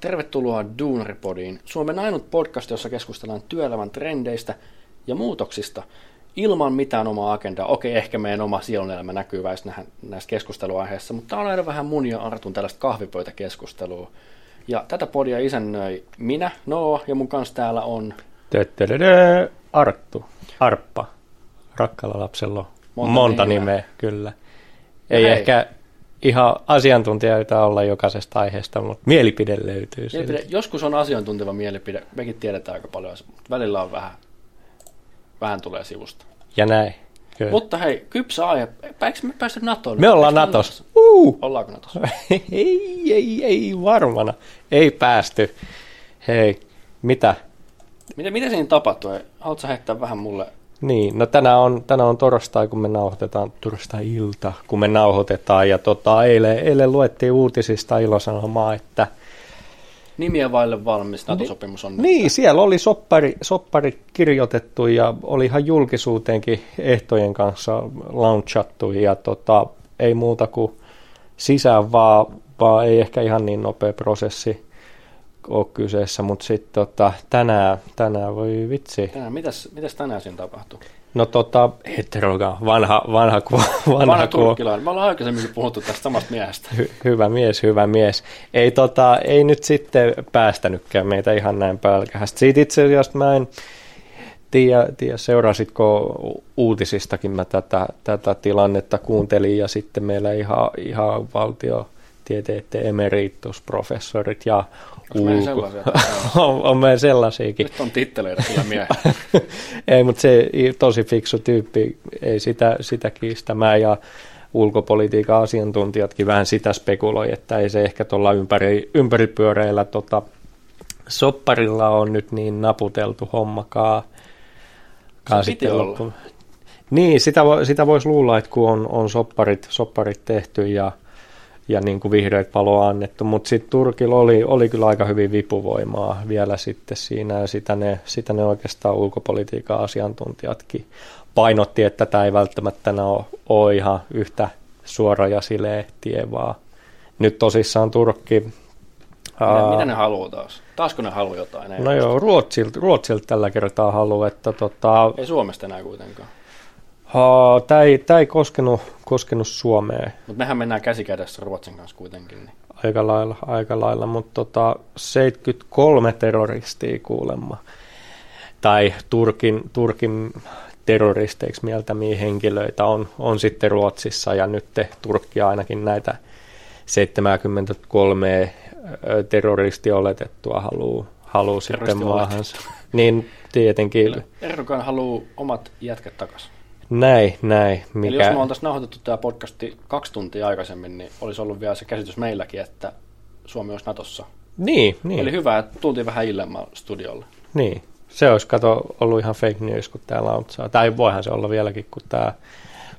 Tervetuloa Duunaripodiin, Suomen ainut podcast, jossa keskustellaan työelämän trendeistä ja muutoksista ilman mitään omaa agendaa. Okei, ehkä meidän oma sielunelämä näkyy näissä keskusteluaiheissa, mutta tämä on aina vähän mun ja Artun tällaista kahvipöytäkeskustelua. Ja tätä podia isännöi minä, Noa, ja mun kanssa täällä on... Töttelödö, Arttu, Arppa, rakkalla lapsella monta, monta nimeä. nimeä, kyllä. Ei hei. ehkä ihan asiantuntijoita olla jokaisesta aiheesta, mutta mielipide löytyy. Mielipide, joskus on asiantunteva mielipide, mekin tiedetään aika paljon, mutta välillä on vähän, vähän tulee sivusta. Ja näin. Kyllä. Mutta hei, kypsä aihe. Eikö me päästä NATOon? Me ollaan NATOssa. Uh! Ollaanko NATOssa? ei, ei, ei varmana. Ei päästy. Hei, mitä? Mitä, mitä siinä tapahtui? Haluatko heittää vähän mulle niin, no tänään on, tänään on torstai, kun me nauhoitetaan, torstai-ilta, kun me nauhoitetaan, ja tota, eilen, eilen luettiin uutisista ilosanomaa, että Nimiä vaille valmis NATO-sopimus on. Niin, nyt. siellä oli soppari, soppari kirjoitettu ja oli ihan julkisuuteenkin ehtojen kanssa launchattu ja tota, ei muuta kuin sisään vaan, vaan ei ehkä ihan niin nopea prosessi ole kyseessä, mutta sitten tota, tänään, tänään voi vitsi. Tänään, mitäs, mitäs tänään siinä tapahtuu? No tota, heteroga, vanha, vanha, ku, vanha, vanha turkkilainen. Me ollaan aikaisemminkin puhuttu tästä samasta miehestä. Hy, hyvä mies, hyvä mies. Ei, tota, ei nyt sitten päästänytkään meitä ihan näin pälkähästä. Siitä itse asiassa mä en tiedä, tiedä seurasitko uutisistakin mä tätä, tätä tilannetta kuuntelin ja sitten meillä ihan, ihan valtio tieteiden emeritusprofessorit ja ulko... on, on meidän sellaisiakin. Nyt on titteleitä kyllä miehiä. ei, mutta se tosi fiksu tyyppi, ei sitä, sitä kiistämään ja ulkopolitiikan asiantuntijatkin vähän sitä spekuloi, että ei se ehkä tuolla ympäri, ympäripyöreillä tota, sopparilla on nyt niin naputeltu hommakaan. Se piti olla. Niin, sitä, sitä voisi luulla, että kun on, on sopparit, sopparit tehty ja – ja niin kuin vihreät paloa annettu, mutta sitten Turkilla oli, oli kyllä aika hyvin vipuvoimaa vielä sitten siinä, ja sitä ne, sitä ne oikeastaan ulkopolitiikan asiantuntijatkin painotti, että tämä ei välttämättä ole, ole ihan yhtä suora ja sileä tie, vaan nyt tosissaan Turkki... Mitä, mitä ne haluaa taas? Taasko ne haluaa jotain? No joo, Ruotsilta, Ruotsilta tällä kertaa haluaa, että tota... Ei Suomesta enää kuitenkaan. Tämä ei, tää ei koskenut, koskenut Suomeen. Mutta mehän mennään käsikädessä Ruotsin kanssa kuitenkin. Niin. Aika lailla, aika lailla mutta tota, 73 terroristia kuulemma. Tai Turkin, Turkin terroristeiksi mieltämiä henkilöitä on, on sitten Ruotsissa ja nyt Turkki ainakin näitä 73 terroristia oletettua haluaa haluu sitten maahansa. Niin tietenkin. Erdogan haluaa omat jätkät takaisin. Näin, näin. Mikä... Eli jos me oltaisiin nauhoitettu tämä podcasti kaksi tuntia aikaisemmin, niin olisi ollut vielä se käsitys meilläkin, että Suomi olisi Natossa. Niin, niin. Eli hyvä, että tultiin vähän illemään studiolle. Niin, se olisi kato ollut ihan fake news, kun täällä on. Tai voihan se olla vieläkin, kun tämä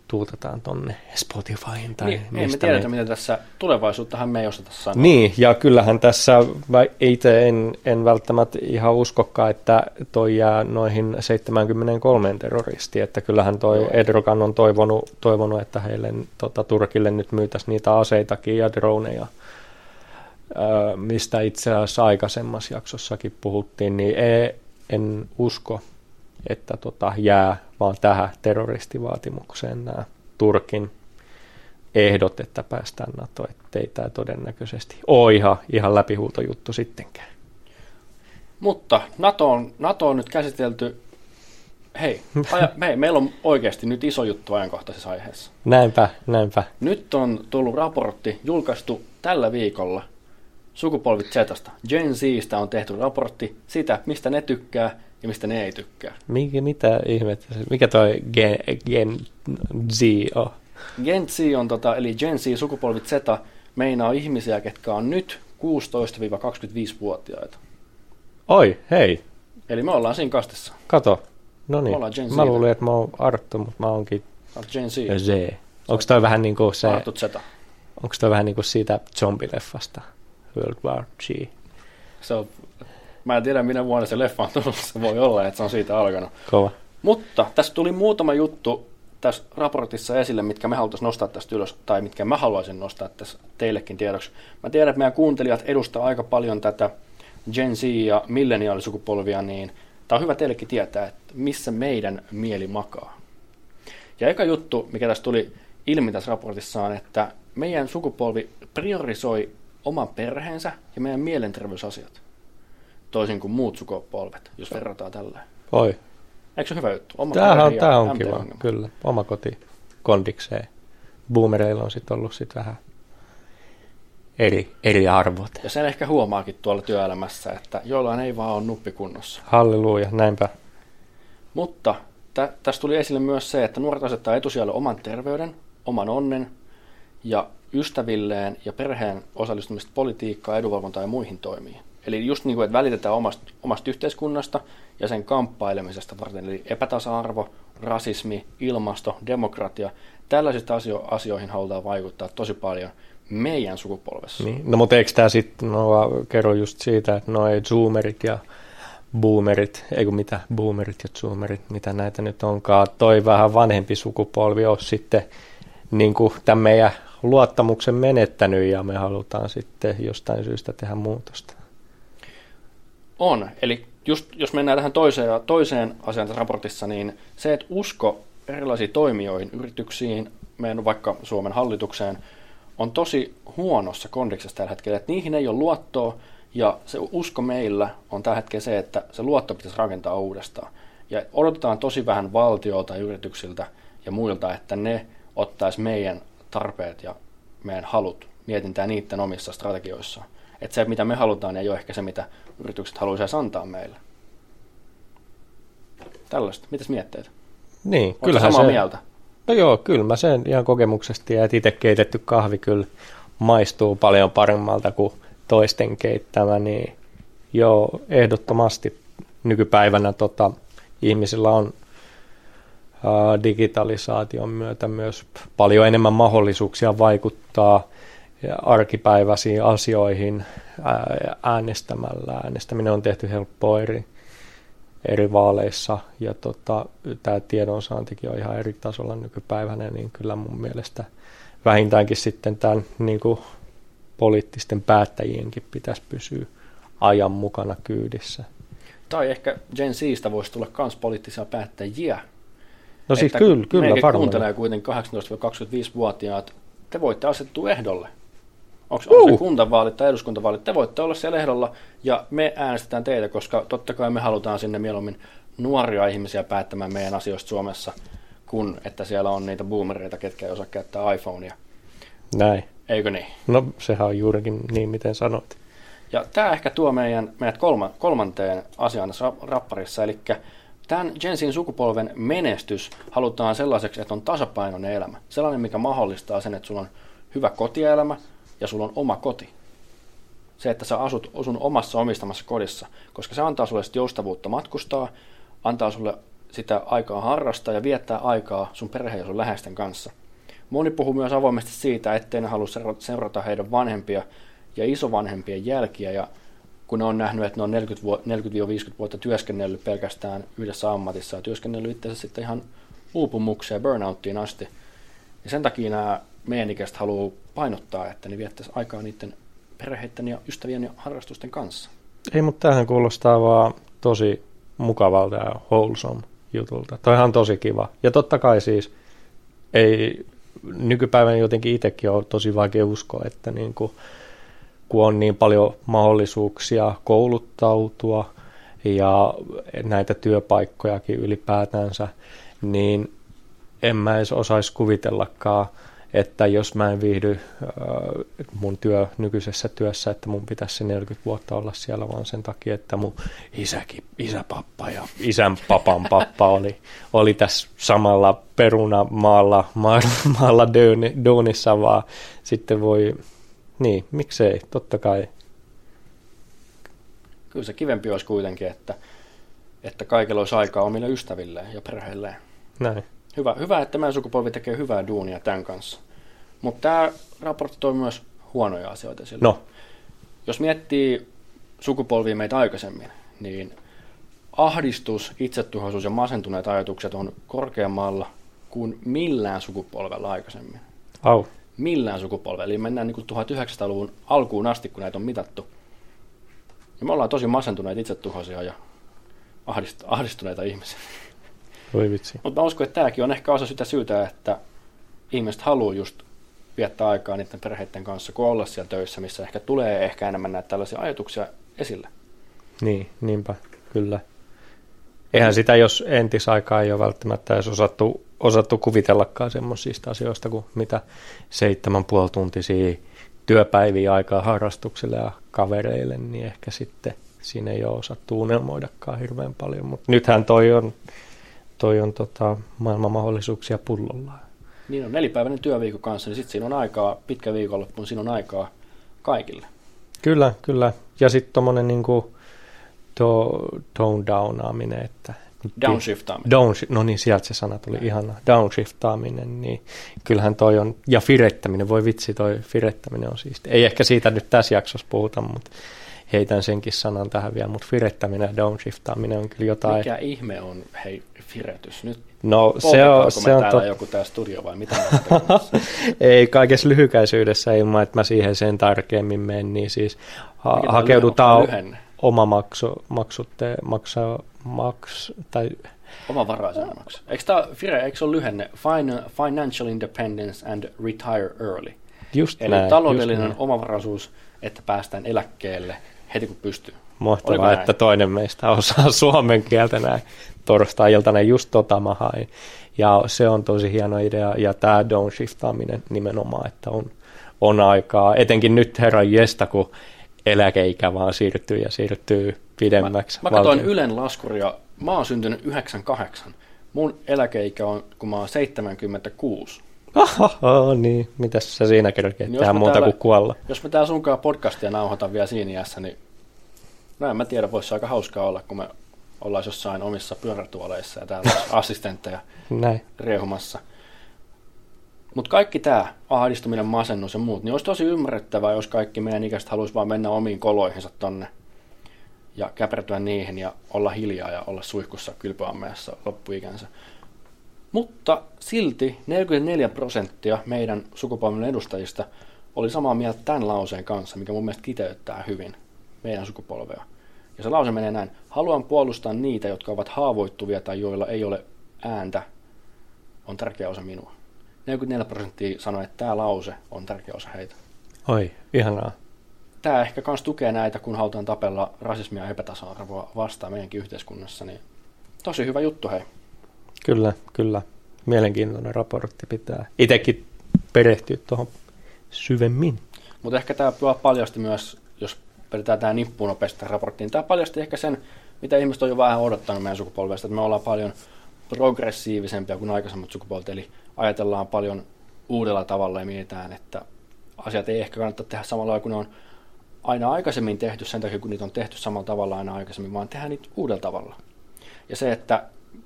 tuutetaan tonne Spotifyin tai niin, mistä. Ei me tiedetä, me... mitä tässä tulevaisuuttahan me ei osata sanoa. Niin, ja kyllähän tässä itse en, en välttämättä ihan uskokaan, että toi jää noihin 73 terroristiin, että kyllähän toi Joo. Edrogan on toivonut, toivonut että heille tota, Turkille nyt myytäisiin niitä aseitakin ja droneja, mistä itse asiassa aikaisemmassa jaksossakin puhuttiin, niin ei, en usko, että tota, jää vaan tähän terroristivaatimukseen nämä Turkin ehdot, että päästään NATO, ettei tämä todennäköisesti ole ihan, ihan läpihuutojuttu sittenkään. Mutta NATO on, NATO on nyt käsitelty, hei, aja, hei, meillä on oikeasti nyt iso juttu ajankohtaisessa aiheessa. Näinpä, näinpä. Nyt on tullut raportti, julkaistu tällä viikolla sukupolvit Zstä. Gen Zstä on tehty raportti sitä, mistä ne tykkää ja mistä ne ei tykkää. Mikä, mitä ihmettä? Mikä toi Gen, Gen Z on? Gen Z on, tota, eli Gen Z sukupolvit Z, meinaa ihmisiä, ketkä on nyt 16-25-vuotiaita. Oi, hei. Eli me ollaan siinä kastessa. Kato. No niin. Mä luulin, että mä oon Arttu, mutta mä oonkin Gen Z. Z. Onko toi vähän niin kuin se... Arttu Z. Onko toi vähän niin kuin siitä zombileffasta? World War Z. Se on Mä en tiedä, minä vuonna se leffa on tullut. Se voi olla, että se on siitä alkanut. Kova. Mutta tässä tuli muutama juttu tässä raportissa esille, mitkä me haluttaisiin nostaa tästä ylös, tai mitkä mä haluaisin nostaa tässä teillekin tiedoksi. Mä tiedän, että meidän kuuntelijat edustaa aika paljon tätä Gen Z ja milleniaalisukupolvia, niin tämä on hyvä teillekin tietää, että missä meidän mieli makaa. Ja eka juttu, mikä tässä tuli ilmi tässä raportissa on, että meidän sukupolvi priorisoi oman perheensä ja meidän mielenterveysasiat, toisin kuin muut sukupolvet, jos verrataan tällä. Oi. Eikö se hyvä juttu? Oma Tämähän on, tämä on kiva, kyllä. Oma koti kondikseen. Boomereilla on sitten ollut sit vähän eri, eri arvot. Ja sen ehkä huomaakin tuolla työelämässä, että jollain ei vaan ole nuppikunnossa. Halleluja, näinpä. Mutta tä, tässä tuli esille myös se, että nuoret asettaa etusijalle oman terveyden, oman onnen ja ystävilleen ja perheen osallistumista politiikkaan, edunvalvontaan ja muihin toimiin. Eli just niin kuin, että välitetään omasta, omasta yhteiskunnasta ja sen kamppailemisesta varten, eli epätasa-arvo, rasismi, ilmasto, demokratia, tällaisista asio- asioihin halutaan vaikuttaa tosi paljon meidän sukupolvessa. Niin. No mutta eikö tämä sitten, no kerro just siitä, että no ei zoomerit ja boomerit, ei kun mitä boomerit ja zoomerit, mitä näitä nyt onkaan, toi vähän vanhempi sukupolvi on sitten niin kuin tämän meidän luottamuksen menettänyt ja me halutaan sitten jostain syystä tehdä muutosta. On, eli just jos mennään tähän toiseen, toiseen asiaan tässä raportissa, niin se, että usko erilaisiin toimijoihin, yrityksiin, meidän vaikka Suomen hallitukseen, on tosi huonossa kondiksessa tällä hetkellä, että niihin ei ole luottoa, ja se usko meillä on tällä hetkellä se, että se luotto pitäisi rakentaa uudestaan. Ja odotetaan tosi vähän valtiolta, yrityksiltä ja muilta, että ne ottaisi meidän tarpeet ja meidän halut mietintää niiden omissa strategioissa. Että se, mitä me halutaan, ei ole ehkä se, mitä yritykset haluaisivat antaa meille. Tällaista. Mitäs mietteet? Niin, Oletko kyllähän samaa se... mieltä? No joo, kyllä mä sen ihan kokemuksesta että itse keitetty kahvi kyllä maistuu paljon paremmalta kuin toisten keittämä, niin joo, ehdottomasti nykypäivänä tota, ihmisillä on digitalisaation myötä myös paljon enemmän mahdollisuuksia vaikuttaa arkipäiväisiin asioihin äänestämällä. Äänestäminen on tehty helppoa eri, eri vaaleissa ja tota, tämä tiedonsaantikin on ihan eri tasolla nykypäivänä, niin kyllä mun mielestä vähintäänkin sitten tämän niin kuin poliittisten päättäjienkin pitäisi pysyä ajan mukana kyydissä. Tai ehkä Gen Zistä voisi tulla myös poliittisia päättäjiä, No siis kyllä, kyllä varmaan. kuuntelee kuitenkin 18-25-vuotiaat, te voitte asettua ehdolle. Onko uh. se kuntavaalit tai eduskuntavaalit, te voitte olla siellä ehdolla ja me äänestetään teitä, koska totta kai me halutaan sinne mieluummin nuoria ihmisiä päättämään meidän asioista Suomessa, kun että siellä on niitä boomereita, ketkä ei osaa käyttää iPhonea. Näin. Eikö niin? No sehän on juurikin niin, miten sanoit. Ja tämä ehkä tuo meidän, meidät kolma, kolmanteen asiaan tässä rapparissa, eli Tämän Jensin sukupolven menestys halutaan sellaiseksi, että on tasapainoinen elämä. Sellainen, mikä mahdollistaa sen, että sulla on hyvä kotielämä ja sulla on oma koti. Se, että sä asut sun omassa omistamassa kodissa, koska se antaa sulle joustavuutta matkustaa, antaa sulle sitä aikaa harrastaa ja viettää aikaa sun perheen ja sun läheisten kanssa. Moni puhuu myös avoimesti siitä, ettei ne halua seurata heidän vanhempia ja isovanhempien jälkiä ja kun ne on nähnyt, että ne on 40-50 vuotta työskennellyt pelkästään yhdessä ammatissa ja työskennellyt itse sitten ihan uupumukseen, burnouttiin asti. Ja sen takia nämä meidän ikäiset haluaa painottaa, että ne viettäisi aikaa niiden perheiden ja ystävien ja harrastusten kanssa. Ei, mutta tähän kuulostaa vaan tosi mukavalta ja wholesome jutulta. Toihan on tosi kiva. Ja totta kai siis ei nykypäivänä jotenkin itsekin on tosi vaikea uskoa, että niin kuin kun on niin paljon mahdollisuuksia kouluttautua ja näitä työpaikkojakin ylipäätänsä, niin en mä edes osaisi kuvitellakaan, että jos mä en viihdy äh, mun työ, nykyisessä työssä, että mun pitäisi se 40 vuotta olla siellä, vaan sen takia, että mun isäkin, isäpappa ja isän papan pappa oli, oli tässä samalla perunamaalla maalla, maalla duunissa, vaan sitten voi niin, miksei, totta kai. Kyllä se kivempi olisi kuitenkin, että, että kaikilla olisi aikaa omille ystävilleen ja perheilleen. Näin. Hyvä, hyvä, että meidän sukupolvi tekee hyvää duunia tämän kanssa. Mutta tämä raportti toi myös huonoja asioita sille. No. Jos miettii sukupolvia meitä aikaisemmin, niin ahdistus, itsetuhoisuus ja masentuneet ajatukset on korkeammalla kuin millään sukupolvella aikaisemmin. Au. Millään sukupolvella. Eli mennään niin kuin 1900-luvun alkuun asti, kun näitä on mitattu. Ja me ollaan tosi masentuneita, itsetuhoisia ja ahdist- ahdistuneita ihmisiä. Voi vitsi. Mutta mä uskon, että tämäkin on ehkä osa sitä syytä, että ihmiset haluaa just viettää aikaa niiden perheiden kanssa, kuin olla siellä töissä, missä ehkä tulee ehkä enemmän näitä tällaisia ajatuksia esille. Niin, niinpä, kyllä. Eihän sitä, jos entisaikaa ei ole välttämättä edes osattu, osattu kuvitellakaan semmoisista asioista kuin mitä seitsemän puoli tuntisia työpäiviä aikaa harrastuksille ja kavereille, niin ehkä sitten siinä ei ole osattu unelmoidakaan hirveän paljon. Mutta nythän toi on, toi on tota, maailman mahdollisuuksia pullollaan. Niin on nelipäiväinen työviikko kanssa, niin sitten siinä on aikaa, pitkä viikonloppu, siinä on aikaa kaikille. Kyllä, kyllä. Ja sitten tuommoinen niinku, to, tone downaaminen, että Downshiftaaminen. Down, no niin, sieltä se sana tuli ihana. Downshiftaaminen, niin kyllähän toi on, ja firettäminen, voi vitsi, toi firettäminen on siisti. Ei ehkä siitä nyt tässä jaksossa puhuta, mutta heitän senkin sanan tähän vielä, mutta firettäminen ja downshiftaaminen on kyllä jotain. Mikä ihme on, hei, firetys? Nyt no, se on, se on täällä to... joku tää studio vai mitä Ei, kaikessa lyhykäisyydessä ilman, että mä siihen sen tarkemmin menen, niin siis ha- hakeudutaan oma maksu, maksutte, maksaa, maks, tai Oma varaisena maksu. Eikö, tämä, Fire, eikö se ole lyhenne Financial Independence and Retire Early? Just Eli näin, taloudellinen just omavaraisuus, että päästään eläkkeelle heti kun pystyy. Mahtavaa, että toinen meistä osaa suomen kieltä näin torstai-iltana just tota mä hain. Ja se on tosi hieno idea, ja tämä downshiftaaminen nimenomaan, että on, on aikaa, etenkin nyt herran jesta, kun eläkeikä vaan siirtyy ja siirtyy pidemmäksi. Mä, mä katsoin Ylen laskuria, mä oon syntynyt 98. Mun eläkeikä on, kun mä oon 76. Oho, niin. Mitäs sä siinä kerkeet niin tehdä muuta täällä, kuin kuolla? Jos mä täällä sunkaan podcastia nauhoitan vielä siinä iässä, niin no en mä tiedä, voisi aika hauskaa olla, kun me ollaan jossain omissa pyörätuoleissa ja täällä assistentteja Näin. riehumassa. Mutta kaikki tämä, ahdistuminen, masennus ja muut, niin olisi tosi ymmärrettävää, jos kaikki meidän ikäiset haluaisi vaan mennä omiin koloihinsa tonne ja käpertyä niihin ja olla hiljaa ja olla suihkussa kylpyammeessa loppuikänsä. Mutta silti 44 prosenttia meidän sukupolven edustajista oli samaa mieltä tämän lauseen kanssa, mikä mun mielestä kiteyttää hyvin meidän sukupolvea. Ja se lause menee näin. Haluan puolustaa niitä, jotka ovat haavoittuvia tai joilla ei ole ääntä, on tärkeä osa minua. 44 prosenttia sanoi, että tämä lause on tärkeä osa heitä. Oi, ihanaa. Tämä ehkä myös tukee näitä, kun halutaan tapella rasismia ja epätasa-arvoa vastaan meidänkin yhteiskunnassa. Niin tosi hyvä juttu, hei. Kyllä, kyllä. Mielenkiintoinen raportti pitää itsekin perehtyä tuohon syvemmin. Mutta ehkä tämä paljasti myös, vedetään tämä nippuun nopeasti raporttiin, tämä paljasti ehkä sen, mitä ihmiset on jo vähän odottanut meidän sukupolvesta, että me ollaan paljon progressiivisempia kuin aikaisemmat sukupolvet, eli ajatellaan paljon uudella tavalla ja mietitään, että asiat ei ehkä kannata tehdä samalla kuin ne on aina aikaisemmin tehty sen takia, kun niitä on tehty samalla tavalla aina aikaisemmin, vaan tehdään niitä uudella tavalla. Ja se, että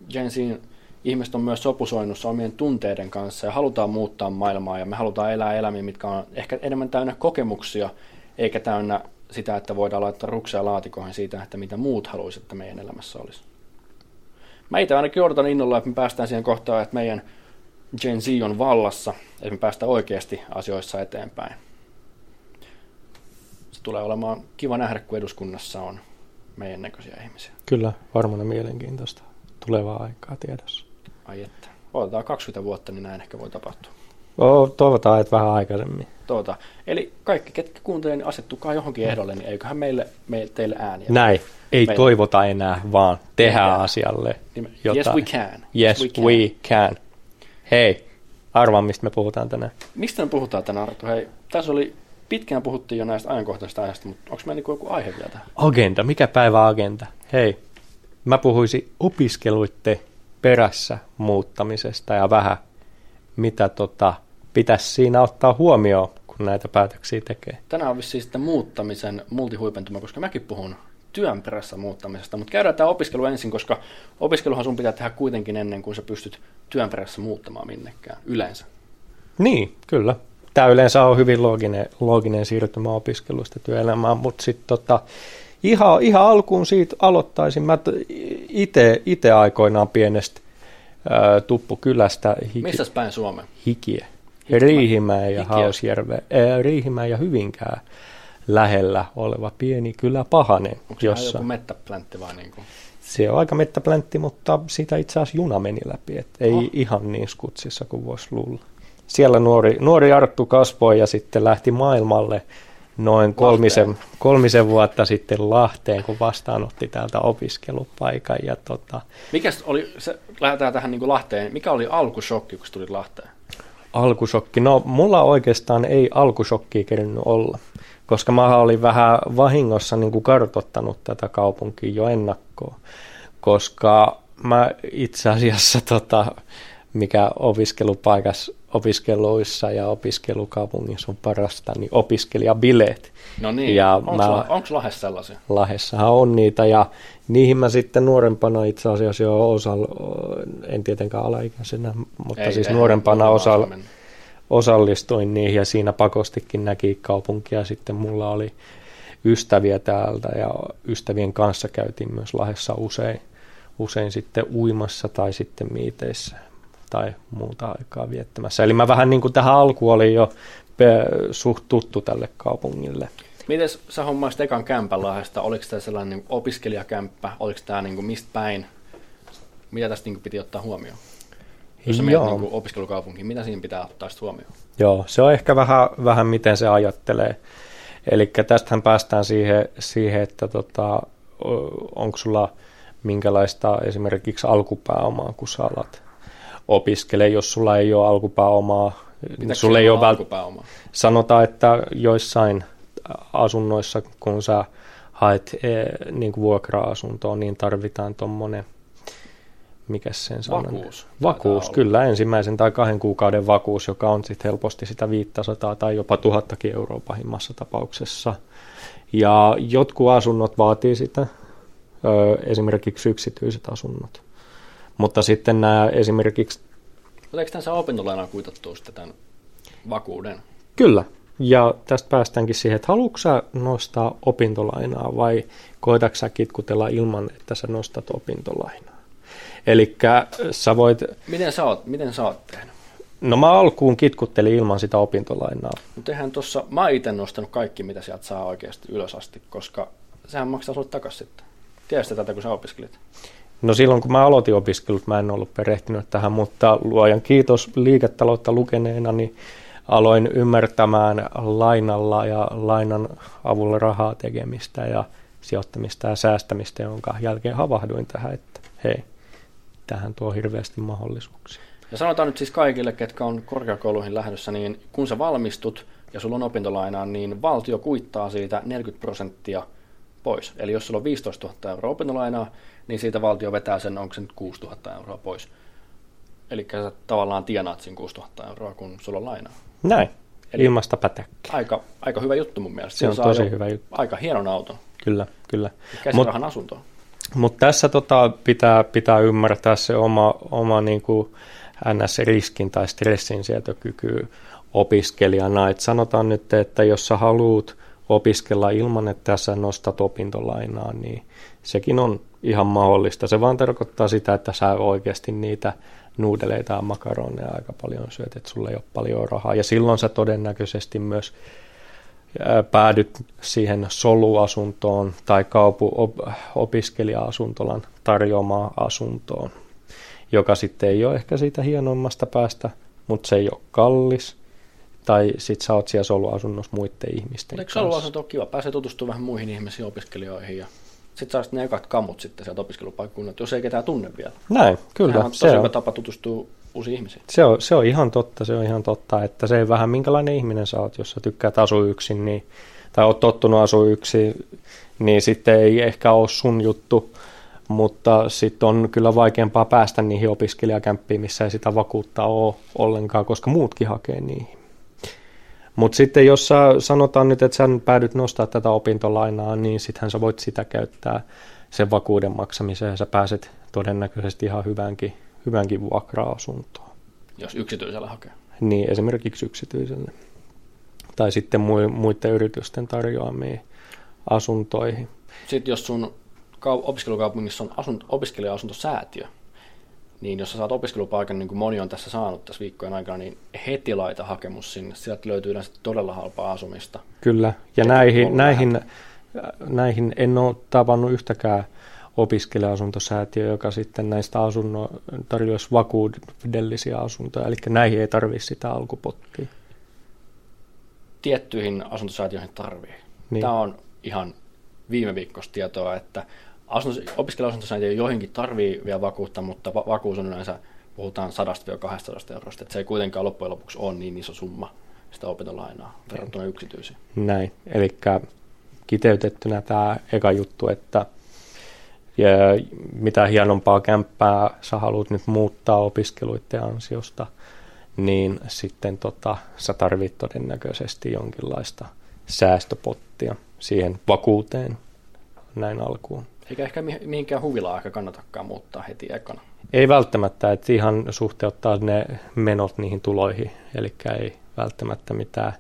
Gen Zin ihmiset on myös sopusoinnussa omien tunteiden kanssa ja halutaan muuttaa maailmaa ja me halutaan elää elämiä, mitkä on ehkä enemmän täynnä kokemuksia, eikä täynnä sitä, että voidaan laittaa ruksia laatikoihin siitä, että mitä muut haluaisivat, että meidän elämässä olisi. Mä itse ainakin odotan innolla, että me päästään siihen kohtaan, että meidän Gen Z on vallassa, että me päästään oikeasti asioissa eteenpäin. Se tulee olemaan kiva nähdä, kun eduskunnassa on meidän näköisiä ihmisiä. Kyllä, varmana mielenkiintoista tulevaa aikaa tiedossa. Ai että. Odotetaan 20 vuotta, niin näin ehkä voi tapahtua. Oh, toivotaan, että vähän aikaisemmin. Toivotaan. Eli kaikki, ketkä kuuntelevat, niin asettukaa johonkin ehdolle, niin eiköhän meille, meille teille ääniä. Näin. Ei meille. toivota enää, vaan tehdään asialle jotain. Yes, we can. Yes, yes we, can. we can. Hei, arvaa, mistä me puhutaan tänään. Mistä me puhutaan tänään, Arttu? Hei, tässä oli pitkään puhuttiin jo näistä ajankohtaisista aiheista, mutta onko meillä niin joku aihe vielä tähän? Agenda, mikä päivä agenda? Hei, mä puhuisin opiskeluitte perässä muuttamisesta ja vähän mitä tota, pitäisi siinä ottaa huomioon, kun näitä päätöksiä tekee. Tänään on vissiin sitten muuttamisen multihuipentuma, koska mäkin puhun työn perässä muuttamisesta, mutta käydään tämä opiskelu ensin, koska opiskeluhan sun pitää tehdä kuitenkin ennen kuin sä pystyt työn perässä muuttamaan minnekään, yleensä. Niin, kyllä. Tämä yleensä on hyvin looginen, looginen siirtymä opiskelusta työelämään, mutta sitten tota, ihan, ihan alkuun siitä aloittaisin. Mä itse aikoinaan pienestä ää, Tuppukylästä. Hiki, Missä päin Suomeen? Hikie. Riihimäen ja. Hausjärve, ää, Riihimäen ja Hyvinkää lähellä oleva pieni kylä Pahanen, Onko se jossa joku mettäpläntti vai niin kuin? se on aika mettäpläntti, mutta siitä itse asiassa juna meni läpi, et ei Oh. ihan niin skutsissa kuin voisi luulla. Siellä nuori, nuori Arttu kasvoi ja sitten lähti maailmalle noin kolmisen, kolmisen vuotta sitten Lahteen, kun vastaanotti täältä opiskelupaikan. Ja tota, Mikäs oli, se, lähdetään tähän niin kuin Lahteen, mikä oli alkushokki, kun tulit Lahteen? alkusokki, no mulla oikeastaan ei alkusokkia kerinyt olla, koska mä olin vähän vahingossa niin kuin kartottanut tätä kaupunkia jo ennakkoon, koska mä itse asiassa tota, mikä opiskelupaikas opiskeluissa ja opiskelukaupungissa on parasta, niin opiskelijabileet. No niin, Ja onko, mä- onko Lahdessa sellaisia? Lahessahan on niitä ja niihin mä sitten nuorempana itse asiassa jo osall, en tietenkään alaikäisenä, mutta Ei, siis eihän nuorempana osall, osallistuin niihin ja siinä pakostikin näki kaupunkia. Sitten mulla oli ystäviä täältä ja ystävien kanssa käytiin myös Lahdessa usein, usein sitten uimassa tai sitten miiteissä tai muuta aikaa viettämässä. Eli mä vähän niin kuin tähän alkuun olin jo suht tuttu tälle kaupungille. Miten sä hommaisit ekan kämpän Lahdesta? Oliko tämä sellainen niin opiskelijakämppä? Oliko tämä niin mistä päin? Mitä tästä niin piti ottaa huomioon? Jos sä menet Joo. niin opiskelukaupunkiin, mitä siinä pitää ottaa huomioon? Joo, se on ehkä vähän, vähän miten se ajattelee. Eli tästähän päästään siihen, siihen että tota, onko sulla minkälaista esimerkiksi alkupääomaa, kun sä alat opiskele, jos sulla ei ole alkupääomaa, Pitääkö sulla ei ole olla vält- alkupääomaa? sanotaan, että joissain asunnoissa, kun sä haet eh, niin kuin vuokra-asuntoon, niin tarvitaan tuommoinen, mikä sen sanan? Vakuus. Vakuus, kyllä, ensimmäisen tai kahden kuukauden vakuus, joka on sitten helposti sitä 500 tai jopa tuhattakin euroa pahimmassa tapauksessa. Ja jotkut asunnot vaatii sitä, esimerkiksi yksityiset asunnot. Mutta sitten nämä esimerkiksi tämän saa opintolainaa kuitattua sitten tämän vakuuden? Kyllä. Ja tästä päästäänkin siihen, että haluatko nostaa opintolainaa vai koetatko sä kitkutella ilman, että sä nostat opintolainaa? Eli sä voit, Miten sä oot, miten sä oot tehnyt? no mä alkuun kitkuttelin ilman sitä opintolainaa. Mutta eihän tuossa, mä oon itse nostanut kaikki, mitä sieltä saa oikeasti ylös asti, koska sehän maksaa sulle takaisin sitten. Tiedätkö tätä, kun sä opiskelit? No silloin kun mä aloitin opiskelut, mä en ollut perehtynyt tähän, mutta luojan kiitos liiketaloutta lukeneena, niin aloin ymmärtämään lainalla ja lainan avulla rahaa tekemistä ja sijoittamista ja säästämistä, jonka jälkeen havahduin tähän, että hei, tähän tuo hirveästi mahdollisuuksia. Ja sanotaan nyt siis kaikille, ketkä on korkeakouluihin lähdössä, niin kun sä valmistut ja sulla on opintolainaa, niin valtio kuittaa siitä 40 prosenttia pois. Eli jos sulla on 15 000 euroa opintolainaa, niin siitä valtio vetää sen, onko se nyt 6 000 euroa pois. Eli sä tavallaan tienaat siinä 6 000 euroa, kun sulla on lainaa. Näin, Eli- ilmasta pätäkkä. Aika, aika hyvä juttu mun mielestä. Se on tosi hyvä juttu. Aika hienon auton. Kyllä, kyllä. Käsirahan asuntoon. Mutta tässä tota, pitää, pitää ymmärtää se oma, oma niin kuin NS-riskin tai stressin sietokyky opiskelijana. Et sanotaan nyt, että jos sä haluat opiskella ilman, että sä nostat opintolainaa, niin sekin on ihan mahdollista. Se vaan tarkoittaa sitä, että sä oikeasti niitä nuudeleita ja makaroneja aika paljon syöt, että sulla ei ole paljon rahaa. Ja silloin sä todennäköisesti myös ää, päädyt siihen soluasuntoon tai kaupu op, opiskelija-asuntolan tarjoamaan asuntoon, joka sitten ei ole ehkä siitä hienoimmasta päästä, mutta se ei ole kallis. Tai sit sä oot siellä soluasunnossa muiden ihmisten Eikö kanssa. soluasunto ole kiva? Pääsee tutustumaan vähän muihin ihmisiin, opiskelijoihin ja sitten saa sitten ne ekat kamut sitten sieltä opiskelupaikkuunnat, jos ei ketään tunne vielä. Näin, kyllä. Sehän on Se tosi on, hyvä tapa tutustua uusiin ihmisiin. se, on, se on ihan totta, se on ihan totta, että se ei vähän minkälainen ihminen sä oot, jos sä tykkäät asua yksin, niin, tai oot tottunut asua yksin, niin sitten ei ehkä ole sun juttu, mutta sitten on kyllä vaikeampaa päästä niihin opiskelijakämppiin, missä ei sitä vakuutta ole ollenkaan, koska muutkin hakee niihin. Mutta sitten jos sä sanotaan nyt, että sä päädyt nostaa tätä opintolainaa, niin sittenhän sä voit sitä käyttää sen vakuuden maksamiseen ja sä pääset todennäköisesti ihan hyvänkin, hyvänkin vuokra-asuntoon. Jos yksityisellä hakee. Niin esimerkiksi yksityiselle. Tai sitten mui- muiden yritysten tarjoamiin asuntoihin. Sitten jos sun kau- opiskelukaupungissa on asunt- opiskelija-asuntosäätiö, niin jos sä saat opiskelupaikan, niin kuin moni on tässä saanut tässä viikkojen aikana, niin heti laita hakemus sinne. Sieltä löytyy yleensä todella halpaa asumista. Kyllä, ja näihin, näihin, näihin en ole tavannut yhtäkään opiskelija-asuntosäätiö, joka sitten näistä asunno tarjoaisi vakuudellisia asuntoja, eli näihin ei tarvitse sitä alkupottia. Tiettyihin asuntosäätiöihin tarvii. Niin. Tämä on ihan viime viikosta tietoa, että opiskelija-asuntosäätiö joihinkin tarvii vielä vakuutta, mutta va- vakuus on yleensä, puhutaan 100-200 eurosta, että se ei kuitenkaan loppujen lopuksi ole niin iso summa sitä opintolainaa verrattuna yksityisiin. Näin, eli kiteytettynä tämä eka juttu, että ja mitä hienompaa kämppää sä haluat nyt muuttaa opiskeluiden ansiosta, niin sitten tota, sä tarvit todennäköisesti jonkinlaista säästöpottia siihen vakuuteen näin alkuun. Eikä ehkä mihinkään huvilaa aika kannatakaan muuttaa heti ekana. Ei välttämättä, että ihan suhteuttaa ne menot niihin tuloihin, eli ei välttämättä mitään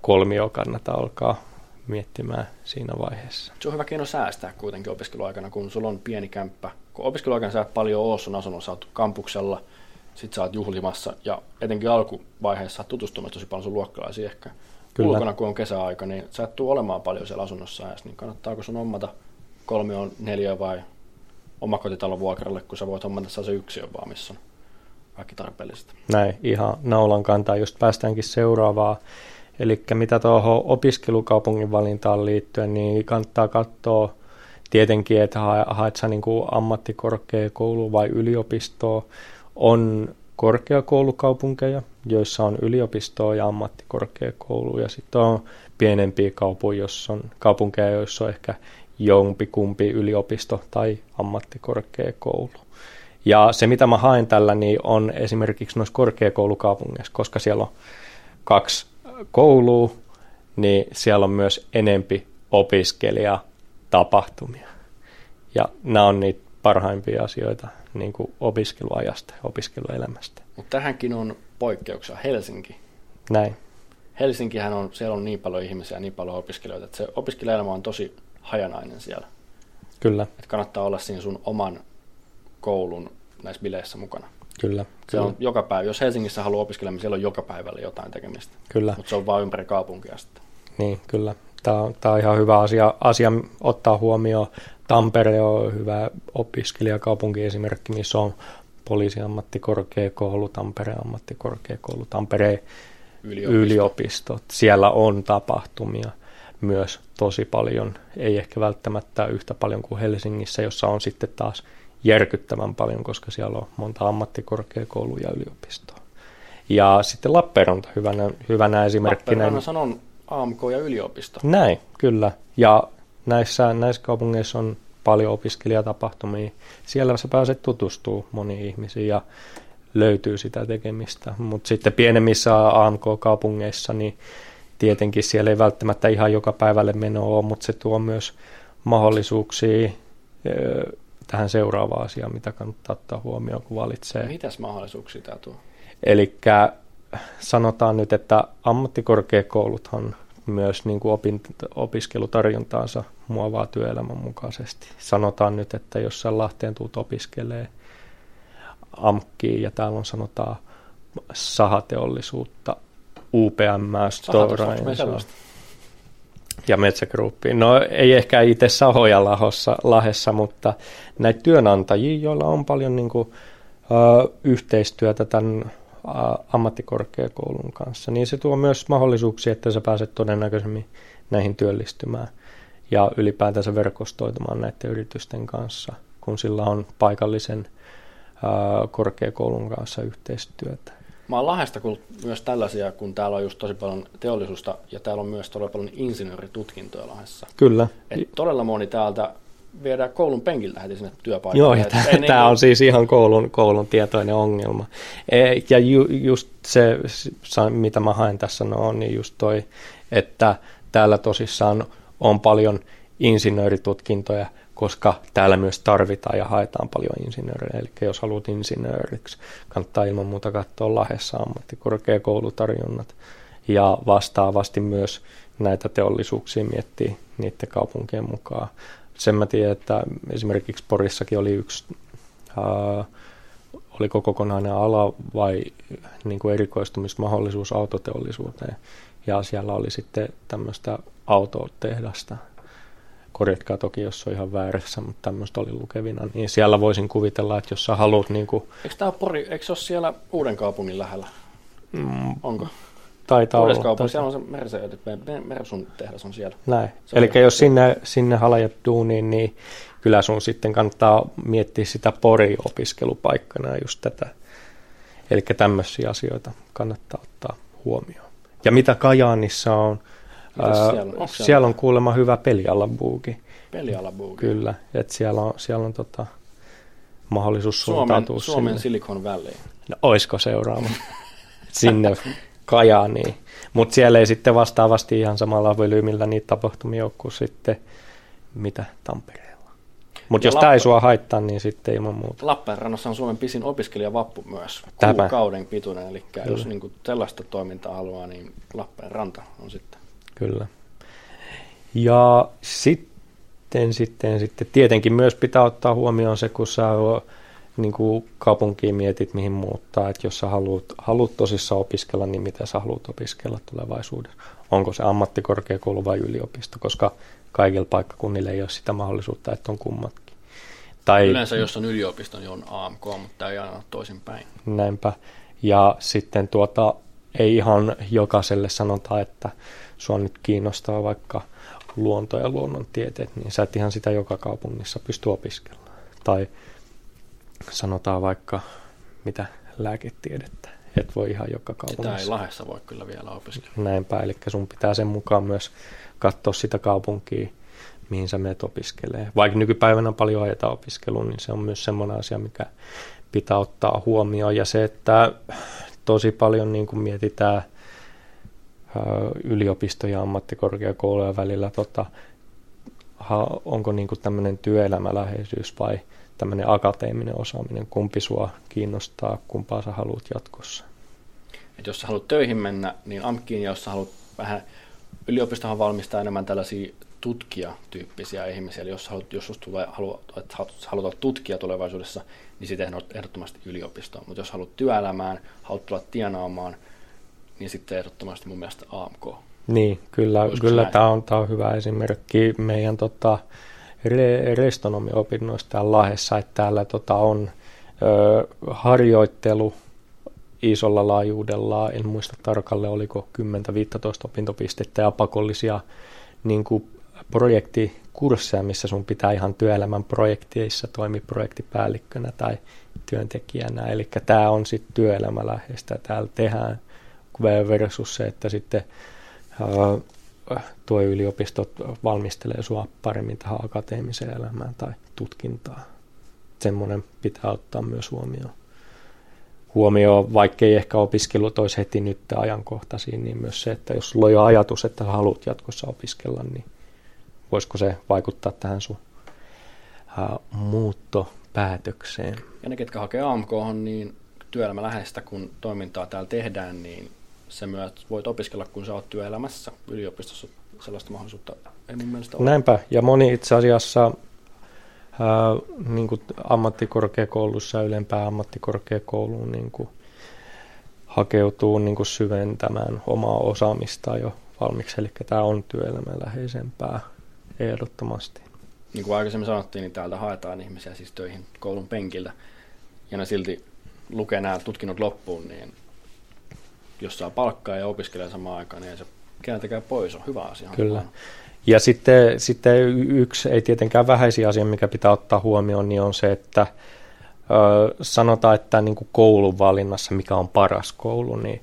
kolmio kannata alkaa miettimään siinä vaiheessa. Se on hyvä keino säästää kuitenkin opiskeluaikana, kun sulla on pieni kämppä. Kun opiskeluaikana sä et paljon oo sun asunnon, sä oot kampuksella, sit sä oot juhlimassa ja etenkin alkuvaiheessa sä tutustumassa tosi paljon sun luokkalaisiin ehkä. Kyllä. Ulkona kun on kesäaika, niin sä et tuu olemaan paljon siellä asunnossa ja niin kannattaako sun ommata kolmi on neljä vai omakotitalon vuokralle, kun sä voit hommata se yksi vaan, missä on kaikki tarpeellista. Näin, ihan naulan kantaa. Just päästäänkin seuraavaa Eli mitä tuohon opiskelukaupungin valintaan liittyen, niin kannattaa katsoa tietenkin, että haet sä niin ammattikorkeakoulu vai yliopistoa. On korkeakoulukaupunkeja, joissa on yliopistoa ja ammattikorkeakoulu, ja sitten on pienempiä kaupunkeja, joissa on, kaupunkeja, joissa on ehkä jompikumpi yliopisto tai ammattikorkeakoulu. Ja se, mitä mä haen tällä, niin on esimerkiksi noissa korkeakoulukaupungeissa, koska siellä on kaksi kouluun, niin siellä on myös enempi opiskelijatapahtumia. Ja nämä on niitä parhaimpia asioita niin kuin opiskeluajasta ja opiskeluelämästä. Mutta tähänkin on poikkeuksia. Helsinki. Näin. Helsinkihän on, siellä on niin paljon ihmisiä ja niin paljon opiskelijoita, että se opiskelijaelämä on tosi hajanainen siellä. Kyllä. Että kannattaa olla siinä sun oman koulun näissä bileissä mukana. Kyllä. Se kyllä. on joka päivä. Jos Helsingissä haluaa opiskella, niin siellä on joka päivällä jotain tekemistä. Kyllä. Mutta se on vain ympäri kaupunkia sitten. Niin, kyllä. Tämä on, tämä on ihan hyvä asia, asia ottaa huomioon. Tampere on hyvä opiskelijakaupunki esimerkki, missä on poliisiammattikorkeakoulu, Tampere ammattikorkeakoulu, Tampere yliopisto. yliopistot. Siellä on tapahtumia myös tosi paljon, ei ehkä välttämättä yhtä paljon kuin Helsingissä, jossa on sitten taas järkyttävän paljon, koska siellä on monta ammattikorkeakoulua ja yliopistoa. Ja sitten Lappeenranta hyvänä, hyvänä esimerkkinä. Lappeenranta sanon AMK ja yliopisto. Näin, kyllä. Ja näissä, näissä kaupungeissa on paljon opiskelijatapahtumia. Siellä sä pääset tutustuu moniin ihmisiin ja löytyy sitä tekemistä. Mutta sitten pienemmissä AMK-kaupungeissa, niin tietenkin siellä ei välttämättä ihan joka päivälle menoa ole, mutta se tuo myös mahdollisuuksia tähän seuraavaan asiaan, mitä kannattaa ottaa huomioon, kun valitsee. Mitäs mahdollisuuksia tämä tuo? Eli sanotaan nyt, että ammattikorkeakouluthan myös niin kuin opin, opiskelutarjontaansa muovaa työelämän mukaisesti. Sanotaan nyt, että jos sä Lahteen tuut opiskelee AMKkiin ja täällä on sanotaan sahateollisuutta, UPM, Stora ja Metsägruppiin. No ei ehkä itse sahoja lahossa, lahessa, mutta näitä työnantajia, joilla on paljon niin kuin, ö, yhteistyötä tämän ö, ammattikorkeakoulun kanssa, niin se tuo myös mahdollisuuksia, että sä pääset todennäköisemmin näihin työllistymään ja ylipäätänsä verkostoitumaan näiden yritysten kanssa, kun sillä on paikallisen korkeakoulun kanssa yhteistyötä. Mä oon Lahdesta kuullut myös tällaisia, kun täällä on just tosi paljon teollisuutta ja täällä on myös todella paljon insinööritutkintoja Lahdessa. Kyllä. Et todella moni täältä viedään koulun penkiltä heti sinne työpaikalle. Joo, ja tämä niin on siis ihan koulun, koulun tietoinen ongelma. E, ja ju, just se, mitä mä haen tässä, no, on niin just toi, että täällä tosissaan on paljon insinööritutkintoja, koska täällä myös tarvitaan ja haetaan paljon insinöörejä. Eli jos haluat insinööriksi, kannattaa ilman muuta katsoa Lahdessa ammattikorkeakoulutarjonnat ja vastaavasti myös näitä teollisuuksia miettiä niiden kaupunkien mukaan. Sen mä tiedän, että esimerkiksi Porissakin oli yksi ää, oliko kokonainen ala vai niin kuin erikoistumismahdollisuus autoteollisuuteen. Ja siellä oli sitten tämmöistä autotehdasta. Korjatkaa toki, jos on ihan väärässä, mutta tämmöistä oli lukevina. Niin siellä voisin kuvitella, että jos sä haluat... Niin kuin, Eikö tämä Pori, eikö se ole siellä Uuden kaupungin lähellä? mm, Onko? taitaa Uudessa olla. siellä on se Mercedes, Mersun tehdas on siellä. Näin. Se Eli jos sinne, sinne halajat duuniin, niin kyllä sun sitten kannattaa miettiä sitä Pori-opiskelupaikkana ja just tätä. Eli tämmöisiä asioita kannattaa ottaa huomioon. Ja mitä Kajaanissa on? Mitäs siellä on? Siellä siellä on kuulemma hyvä pelialabuuki. Pelialabuuki. Kyllä, että siellä on, siellä on tota, mahdollisuus Suomen, suuntautua Suomen sinne. Silicon Valley. No, oisko seuraava sinne Kajaaniin. Mutta siellä ei sitten vastaavasti ihan samalla volyymillä niitä tapahtumia ole kuin sitten mitä Tampereella. Mutta jos tämä ei sua haittaa, niin sitten ilman muuta. Lappeenrannassa on Suomen pisin opiskelijavappu myös. Tämä. Kuukauden pituinen, eli jos Kyllä. niin kuin sellaista toimintaa haluaa, niin Lappeenranta on sitten. Kyllä. Ja sitten, sitten, sitten tietenkin myös pitää ottaa huomioon se, kun sä niin kuin kaupunkiin mietit, mihin muuttaa, että jos sä haluat, haluat tosissaan opiskella, niin mitä sä haluat opiskella tulevaisuudessa. Onko se ammattikorkeakoulu vai yliopisto, koska kaikilla paikkakunnilla ei ole sitä mahdollisuutta, että on kummatkin. Tai Yleensä jos on yliopisto, niin on AMK, mutta ei aina toisinpäin. näinpä. Ja sitten tuota, ei ihan jokaiselle sanota, että sua nyt kiinnostaa vaikka luonto- ja luonnontieteet, niin sä et ihan sitä joka kaupungissa pysty opiskelemaan. Tai sanotaan vaikka mitä lääketiedettä, et voi ihan joka Sitä ei kaupungissa. Lahdessa voi kyllä vielä opiskella. Näinpä, eli sun pitää sen mukaan myös katsoa sitä kaupunkia, mihin sä menet opiskelee. Vaikka nykypäivänä paljon ajetaan opiskeluun, niin se on myös semmoinen asia, mikä pitää ottaa huomioon. Ja se, että tosi paljon niin kuin mietitään ää, yliopisto- ja ammattikorkeakouluja välillä, tota, onko niin tämmöinen työelämäläheisyys vai tämmöinen akateeminen osaaminen, kumpi sua kiinnostaa, kumpaa sä haluat jatkossa. Et jos sä haluat töihin mennä, niin AMKkiin, ja jos sä haluat vähän, yliopistohan valmistaa enemmän tällaisia tutkijatyyppisiä ihmisiä, eli jos, haluat, jos tulee, haluat, että haluat olla tutkija tulevaisuudessa, niin sitten ehdottomasti yliopistoon. Mutta jos haluat työelämään, haluat tulla tienaamaan, niin sitten ehdottomasti mun mielestä AMK. Niin, kyllä, Olisiko kyllä tämä on, tää on hyvä esimerkki meidän tota, re, restonomiopinnoista täällä Lahdessa, että täällä tota, on ö, harjoittelu isolla laajuudella, en muista tarkalleen oliko 10-15 opintopistettä ja pakollisia niin kuin projektikursseja, missä sun pitää ihan työelämän projekteissa toimia projektipäällikkönä tai työntekijänä. Eli tämä on sitten työelämäläheistä. Täällä tehdään versus se, että sitten tuo yliopisto valmistelee sua paremmin tähän akateemiseen elämään tai tutkintaan. Semmoinen pitää ottaa myös huomioon. Huomioon, vaikkei ehkä opiskelut olisi heti nyt ajankohtaisia, niin myös se, että jos sulla on jo ajatus, että haluat jatkossa opiskella, niin voisiko se vaikuttaa tähän sun ää, muuttopäätökseen. Ja ne, ketkä hakee AMK, niin työelämä läheistä, kun toimintaa täällä tehdään, niin se myös voit opiskella, kun sä oot työelämässä. Yliopistossa sellaista mahdollisuutta ei mun mielestä ole. Näinpä, ja moni itse asiassa ää, niin kuin ammattikorkeakoulussa ja ylempään ammattikorkeakouluun niin kuin hakeutuu niin kuin syventämään omaa osaamistaan jo valmiiksi, eli tämä on työelämäläheisempää ehdottomasti. Niin kuin aikaisemmin sanottiin, niin täältä haetaan ihmisiä siis töihin koulun penkiltä, ja ne silti lukee nämä tutkinnot loppuun, niin jos saa palkkaa ja opiskelee samaan aikaan, niin ei se kääntäkään pois, on hyvä asia. Kyllä. Ja sitten, sitten yksi, ei tietenkään vähäisiä asia, mikä pitää ottaa huomioon, niin on se, että ö, sanotaan, että niin kuin koulun valinnassa, mikä on paras koulu, niin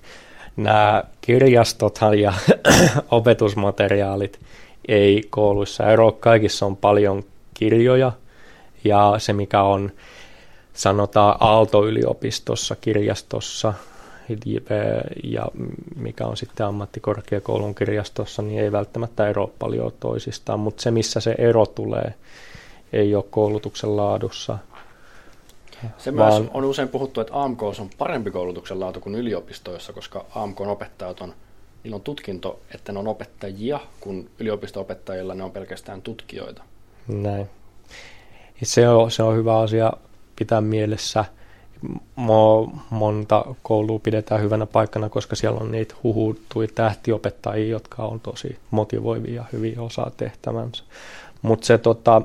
nämä kirjastothan ja opetusmateriaalit ei kouluissa eroa. Kaikissa on paljon kirjoja ja se, mikä on sanotaan Aalto-yliopistossa, kirjastossa ja mikä on sitten ammattikorkeakoulun kirjastossa, niin ei välttämättä ero paljon toisistaan, mutta se, missä se ero tulee, ei ole koulutuksen laadussa. Se myös vaan- on usein puhuttu, että AMK on parempi koulutuksen laatu kuin yliopistoissa, koska AMK opettajat on, niillä on tutkinto, että ne on opettajia, kun yliopisto-opettajilla ne on pelkästään tutkijoita. Näin. Se on, se on hyvä asia pitää mielessä. Mo, monta koulua pidetään hyvänä paikkana, koska siellä on niitä huhuttui tähtiopettajia, jotka on tosi motivoivia ja hyvin osaa tehtävänsä. Mutta se, tota,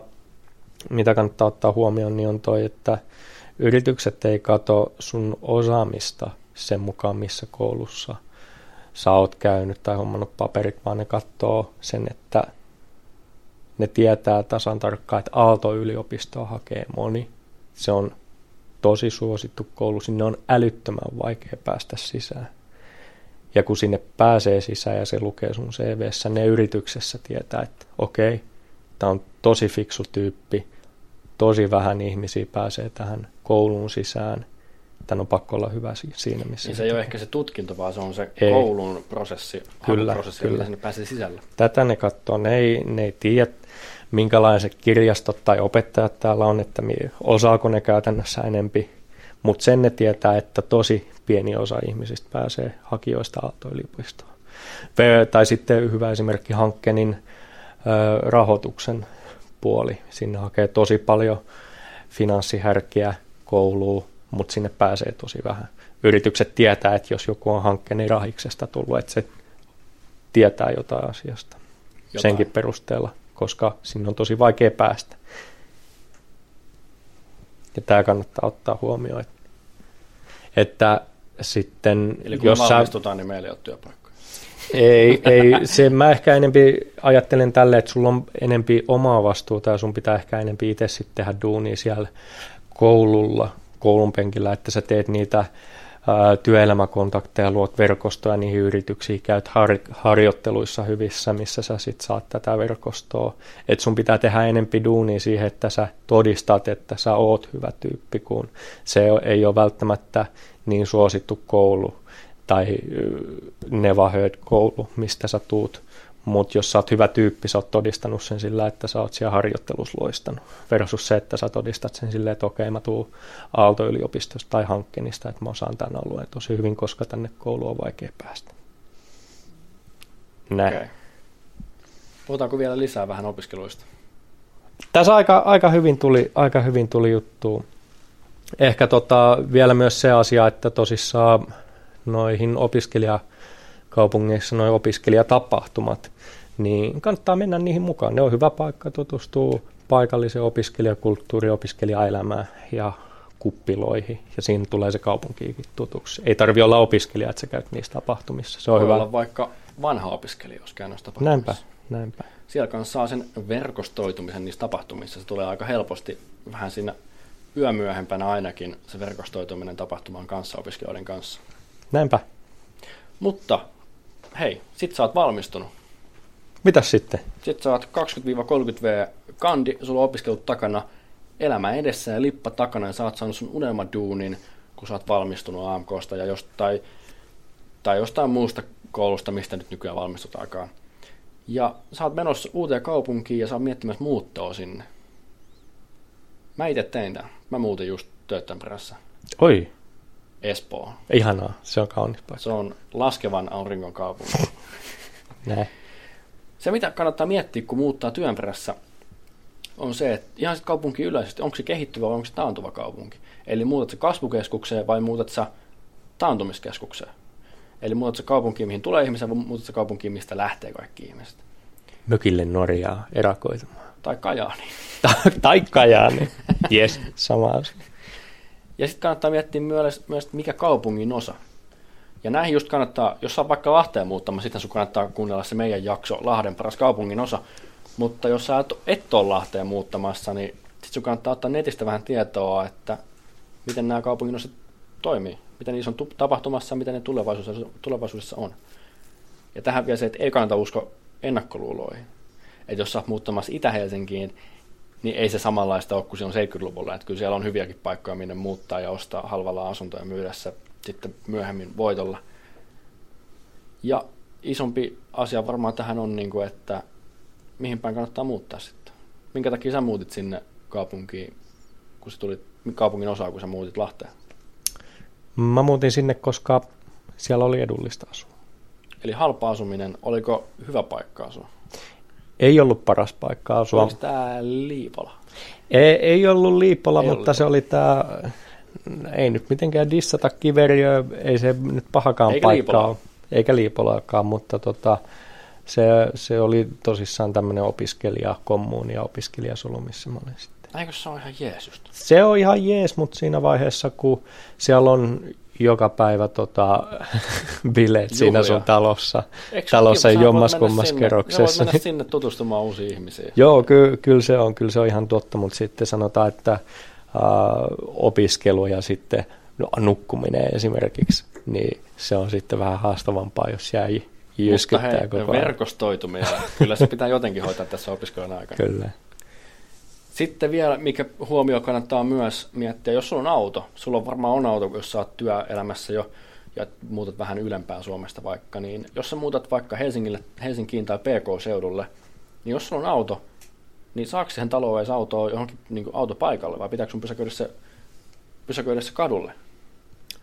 mitä kannattaa ottaa huomioon, niin on toi, että yritykset ei kato sun osaamista sen mukaan, missä koulussa sä oot käynyt tai hommannut paperit, vaan ne katsoo sen, että ne tietää tasan tarkkaan, että Aalto-yliopistoa hakee moni. Se on tosi suosittu koulu, sinne on älyttömän vaikea päästä sisään. Ja kun sinne pääsee sisään ja se lukee sun CVssä, ne yrityksessä tietää, että okei, okay, tämä on tosi fiksu tyyppi, tosi vähän ihmisiä pääsee tähän kouluun sisään. Tämän on pakko olla hyvä siinä, missä... Niin se ei ole ehkä se tutkinto, vaan se on se ei. koulun prosessi, kyllä, prosessi, kyllä. sinne pääsee sisälle. Tätä ne katsoo, ne ei, ne ei tiedä, minkälaiset kirjastot tai opettajat täällä on, että osaako ne käytännössä enempi, mutta sen ne tietää, että tosi pieni osa ihmisistä pääsee hakijoista Aalto-yliopistoon. Tai sitten hyvä esimerkki Hankkenin rahoituksen puoli. Sinne hakee tosi paljon finanssihärkiä kouluun, mutta sinne pääsee tosi vähän. Yritykset tietää, että jos joku on hankkeen rahiksesta tullut, että se tietää jotain asiasta jotain. senkin perusteella koska sinne on tosi vaikea päästä. Ja tämä kannattaa ottaa huomioon, että, että sitten... Eli kun jos me valmistutaan, sä... niin meillä ei ole työpaikkoja. Ei, ei se, mä ehkä enempi ajattelen tälle, että sulla on enempi omaa vastuuta ja sun pitää ehkä enempi itse sitten tehdä duunia siellä koululla, koulun penkillä, että sä teet niitä työelämäkontakteja, luot verkostoja niihin yrityksiin, käyt har- harjoitteluissa hyvissä, missä sä sit saat tätä verkostoa. Et sun pitää tehdä enempi duunia siihen, että sä todistat, että sä oot hyvä tyyppi, kun se ei ole välttämättä niin suosittu koulu tai Nevaheard koulu, mistä sä tuut mutta jos sä oot hyvä tyyppi, sä oot todistanut sen sillä, että sä oot siellä harjoittelussa loistanut. Versus se, että sä todistat sen silleen, että okei, mä tuun Aalto-yliopistosta tai hankkeenista, että mä osaan tämän alueen tosi hyvin, koska tänne kouluun on vaikea päästä. Näin. Okay. Puhutaanko vielä lisää vähän opiskeluista? Tässä aika, aika, hyvin, tuli, aika hyvin tuli juttu. Ehkä tota, vielä myös se asia, että tosissaan noihin opiskelijakaupungeissa noin opiskelijatapahtumat, niin kannattaa mennä niihin mukaan. Ne on hyvä paikka tutustua paikalliseen opiskelijakulttuuriin, opiskelijaelämään ja kuppiloihin, ja siinä tulee se kaupunkiikin tutuksi. Ei tarvi olla opiskelija, että sä käyt niissä tapahtumissa. Se on Voi hyvä. olla vaikka vanha opiskelija, jos käy noissa tapahtumissa. Näinpä, näinpä. Siellä kanssa saa sen verkostoitumisen niissä tapahtumissa. Se tulee aika helposti vähän siinä yömyöhempänä ainakin se verkostoituminen tapahtumaan kanssa opiskelijoiden kanssa. Näinpä. Mutta hei, sit sä oot valmistunut. Mitäs sitten? Sitten sä oot 20-30V kandi, sulla on opiskelut takana, elämä edessä ja lippa takana ja sä oot saanut sun unelmaduunin, kun sä oot valmistunut AMKsta ja jostain, tai jostain muusta koulusta, mistä nyt nykyään valmistutaakaan. Ja sä oot menossa uuteen kaupunkiin ja sä oot miettimässä muuttoa sinne. Mä itse tein tämän. Mä muutin just töiden perässä. Oi. Espoo. Ihanaa, se on kaunis paikka. Se on laskevan auringon kaupunki. Näin. Se, mitä kannattaa miettiä, kun muuttaa työn perässä, on se, että ihan sitten kaupunki yleisesti, onko se kehittyvä vai onko se taantuva kaupunki. Eli muutat se kasvukeskukseen vai muutat se taantumiskeskukseen. Eli muutat se kaupunkiin, mihin tulee ihmisiä, vai muutat se kaupunkiin, mistä lähtee kaikki ihmiset. Mökille Norjaa erakoitumaan. Tai Kajaani. tai Kajaani. Yes, sama asia. Ja sitten kannattaa miettiä myös, myös, mikä kaupungin osa. Ja näihin just kannattaa, jos sä vaikka Lahteen muuttamaan, sitten sun kannattaa kuunnella se meidän jakso Lahden paras kaupungin osa. Mutta jos sä et ole Lahteen muuttamassa, niin sitten sun kannattaa ottaa netistä vähän tietoa, että miten nämä kaupungin osat toimii, miten niissä on tapahtumassa, miten ne tulevaisuudessa, tulevaisuudessa on. Ja tähän vielä se, että ei kannata uskoa ennakkoluuloihin. Että jos sä oot muuttamassa Itä-Helsinkiin, niin ei se samanlaista ole kuin se on 70-luvulla. Että kyllä siellä on hyviäkin paikkoja, minne muuttaa ja ostaa halvalla asuntoja myydä se sitten myöhemmin voitolla. Ja isompi asia varmaan tähän on, niin kuin, että mihin päin kannattaa muuttaa sitten. Minkä takia sä muutit sinne kaupunkiin, kun sä tulit kaupungin osaa, kun sä muutit Lahteen? Mä muutin sinne, koska siellä oli edullista asua. Eli halpa asuminen, oliko hyvä paikka asua? Ei ollut paras paikka asua. Oliko tämä Liipola? Ei, ei ollut Liipola, ei mutta ollut. se oli tämä ei nyt mitenkään dissata kiveriä, ei se nyt pahakaan Eikä paikkaa Liipolaa. ole. Eikä liipolaakaan, mutta tota, se, se oli tosissaan tämmöinen opiskelijakommuuni ja opiskelijasolu, missä mä olin sitten. Eikö se ole ihan jees just? Se on ihan jees, mutta siinä vaiheessa, kun siellä on joka päivä tota, bileet siinä Juhlia. sun talossa, Eikö talossa ole kiva? Sä voit jommas mennä kummas sinne- kerroksessa. Sä voit mennä sinne tutustumaan uusiin ihmisiin. Joo, ky- kyllä se on, kyllä se on ihan totta, mutta sitten sanotaan, että äh, opiskelu ja sitten no, nukkuminen esimerkiksi, niin se on sitten vähän haastavampaa, jos jää Mutta jyskyttää hei, koko ajan. verkostoituminen, kyllä se pitää jotenkin hoitaa tässä opiskelun aikana. Kyllä. Sitten vielä, mikä huomio kannattaa myös miettiä, jos sulla on auto, sulla on varmaan on auto, jos sä oot työelämässä jo ja muutat vähän ylempää Suomesta vaikka, niin jos sä muutat vaikka Helsingille, Helsinkiin tai PK-seudulle, niin jos sulla on auto, niin saako siihen taloon edes autoa johonkin niin autopaikalle vai pitääkö sun pysäköidä se, pysäköidä se kadulle?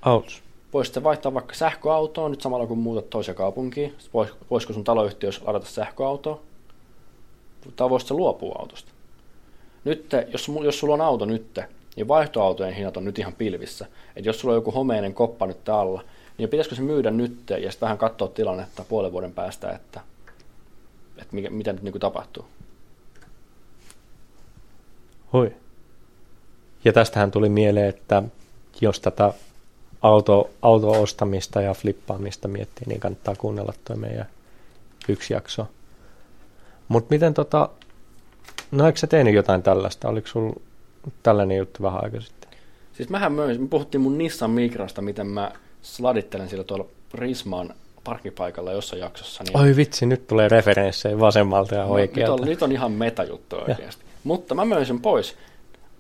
Autos. Voisit sä vaihtaa vaikka sähköautoon nyt samalla kun muutat toiseen kaupunkiin? Vois, voisiko sun taloyhtiössä ladata sähköautoa? Tai voisit sä luopua autosta? Nyt, jos, jos sulla on auto nyt, niin vaihtoautojen hinnat on nyt ihan pilvissä. Et jos sulla on joku homeinen koppa nyt alla, niin pitäisikö se myydä nyt ja sitten vähän katsoa tilannetta puolen vuoden päästä, että, että mikä, mitä nyt niin kuin tapahtuu. Hui. Ja tästähän tuli mieleen, että jos tätä auto, auto-ostamista ja flippaamista miettii, niin kannattaa kuunnella toi meidän yksi jakso. Mutta miten tota, no eikö sä tehnyt jotain tällaista? Oliko sulla tällainen juttu vähän aika sitten? Siis mähän möin, me puhuttiin mun Nissan Migrasta, miten mä sladittelen sillä tuolla Prismaan parkkipaikalla jossain jaksossa. Niin Oi vitsi, nyt tulee referenssejä vasemmalta ja No, nyt, oikealta. on, nyt on ihan metajuttu oikeasti. Mutta mä möin sen pois.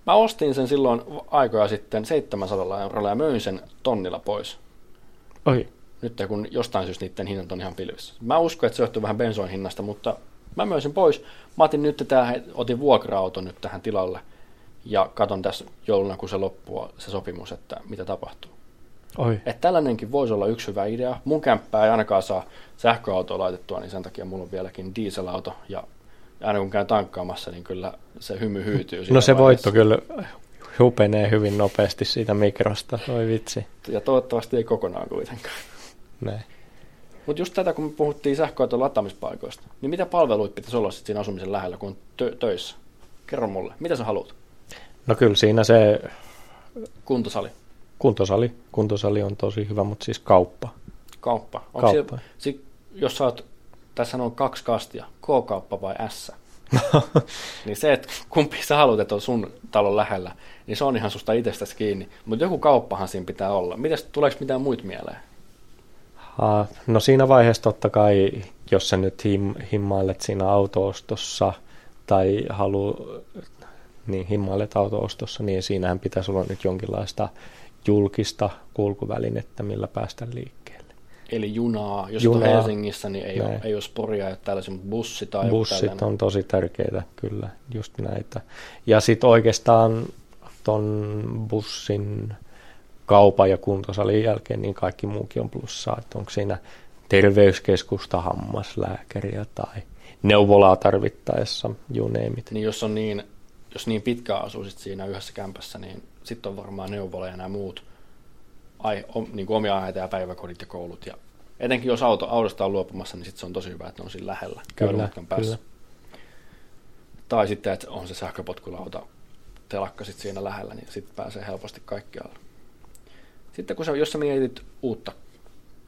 Mä ostin sen silloin aikoja sitten 700 eurolla ja möin sen tonnilla pois. Oi, Nyt kun jostain syystä niiden hinnat on ihan pilvissä. Mä uskon, että se johtuu vähän bensoin hinnasta, mutta mä sen pois. Mä otin nyt tähän, otin vuokra-auton nyt tähän tilalle ja katon tässä jouluna, kun se loppuu se sopimus, että mitä tapahtuu. oi. Että tällainenkin voisi olla yksi hyvä idea. Mun kämppää ei ainakaan saa sähköautoa laitettua, niin sen takia mulla on vieläkin dieselauto. Ja aina kun käyn tankkaamassa, niin kyllä se hymy hyytyy. No se voitto kyllä hupenee hyvin nopeasti siitä mikrosta. Oi vitsi. Ja toivottavasti ei kokonaan kuitenkaan. Näin. Mutta just tätä, kun me puhuttiin sähköauton lataamispaikoista, niin mitä palveluita pitäisi olla sit siinä asumisen lähellä, kun on tö- töissä? Kerro mulle, mitä sä haluat? No kyllä siinä se Kuntosali, kuntosali, kuntosali on tosi hyvä, mutta siis kauppa. kauppa. Onko Kauppa. Se, sit, jos sä oot, tässä on kaksi kastia, K-kauppa vai S? niin se, että kumpi sä haluat, että on sun talon lähellä, niin se on ihan susta itsestäsi kiinni. Mutta joku kauppahan siinä pitää olla. Mitäs, tuleeko mitään muita mieleen? No siinä vaiheessa totta kai, jos sä nyt him, himmailet siinä autoostossa tai halu, niin himmailet autoostossa, niin siinähän pitäisi olla nyt jonkinlaista julkista kulkuvälinettä, millä päästä liikkeelle. Eli junaa. Jos Junaa. On Helsingissä, niin ei, ole, Näin. ei ole sporia ja tällaisia, mutta bussi tai Bussit tällainen. on tosi tärkeitä, kyllä, just näitä. Ja sitten oikeastaan ton bussin kaupan ja kuntosalin jälkeen, niin kaikki muukin on plussaa, että onko siinä terveyskeskusta, hammaslääkäriä tai neuvolaa tarvittaessa, you name it. Niin jos on niin, jos niin pitkään asuu sit siinä yhdessä kämpässä, niin sitten on varmaan neuvola ja nämä muut ai, om, niin kuin omia aiheita ja päiväkodit ja koulut. Ja etenkin jos auto, autosta on luopumassa, niin sitten se on tosi hyvä, että ne on siinä lähellä, kävelymatkan päässä. kyllä. Tai sitten, että on se sähköpotkulauta telakka sit siinä lähellä, niin sitten pääsee helposti kaikkialle. Sitten kun sä, jos sä mietit uutta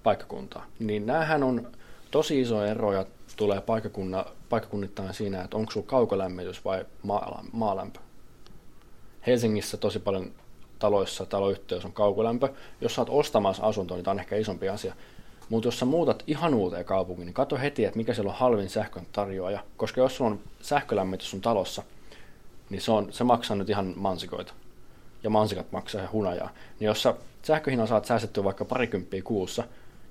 paikkakuntaa, niin näähän on tosi iso eroja tulee paikkakunna, paikkakunnittain siinä, että onko sulla kaukolämmitys vai maa, maalämpö. Helsingissä tosi paljon taloissa, taloyhteys on kaukolämpö. Jos sä oot ostamassa asuntoa, niin tämä on ehkä isompi asia. Mutta jos sä muutat ihan uuteen kaupunkiin, niin katso heti, että mikä siellä on halvin sähkön tarjoaja. Koska jos sulla on sähkölämmitys sun talossa, niin se, on, se maksaa nyt ihan mansikoita. Ja mansikat maksaa ihan hunajaa. Niin jos sä sähköhinnan saat säästettyä vaikka parikymppiä kuussa,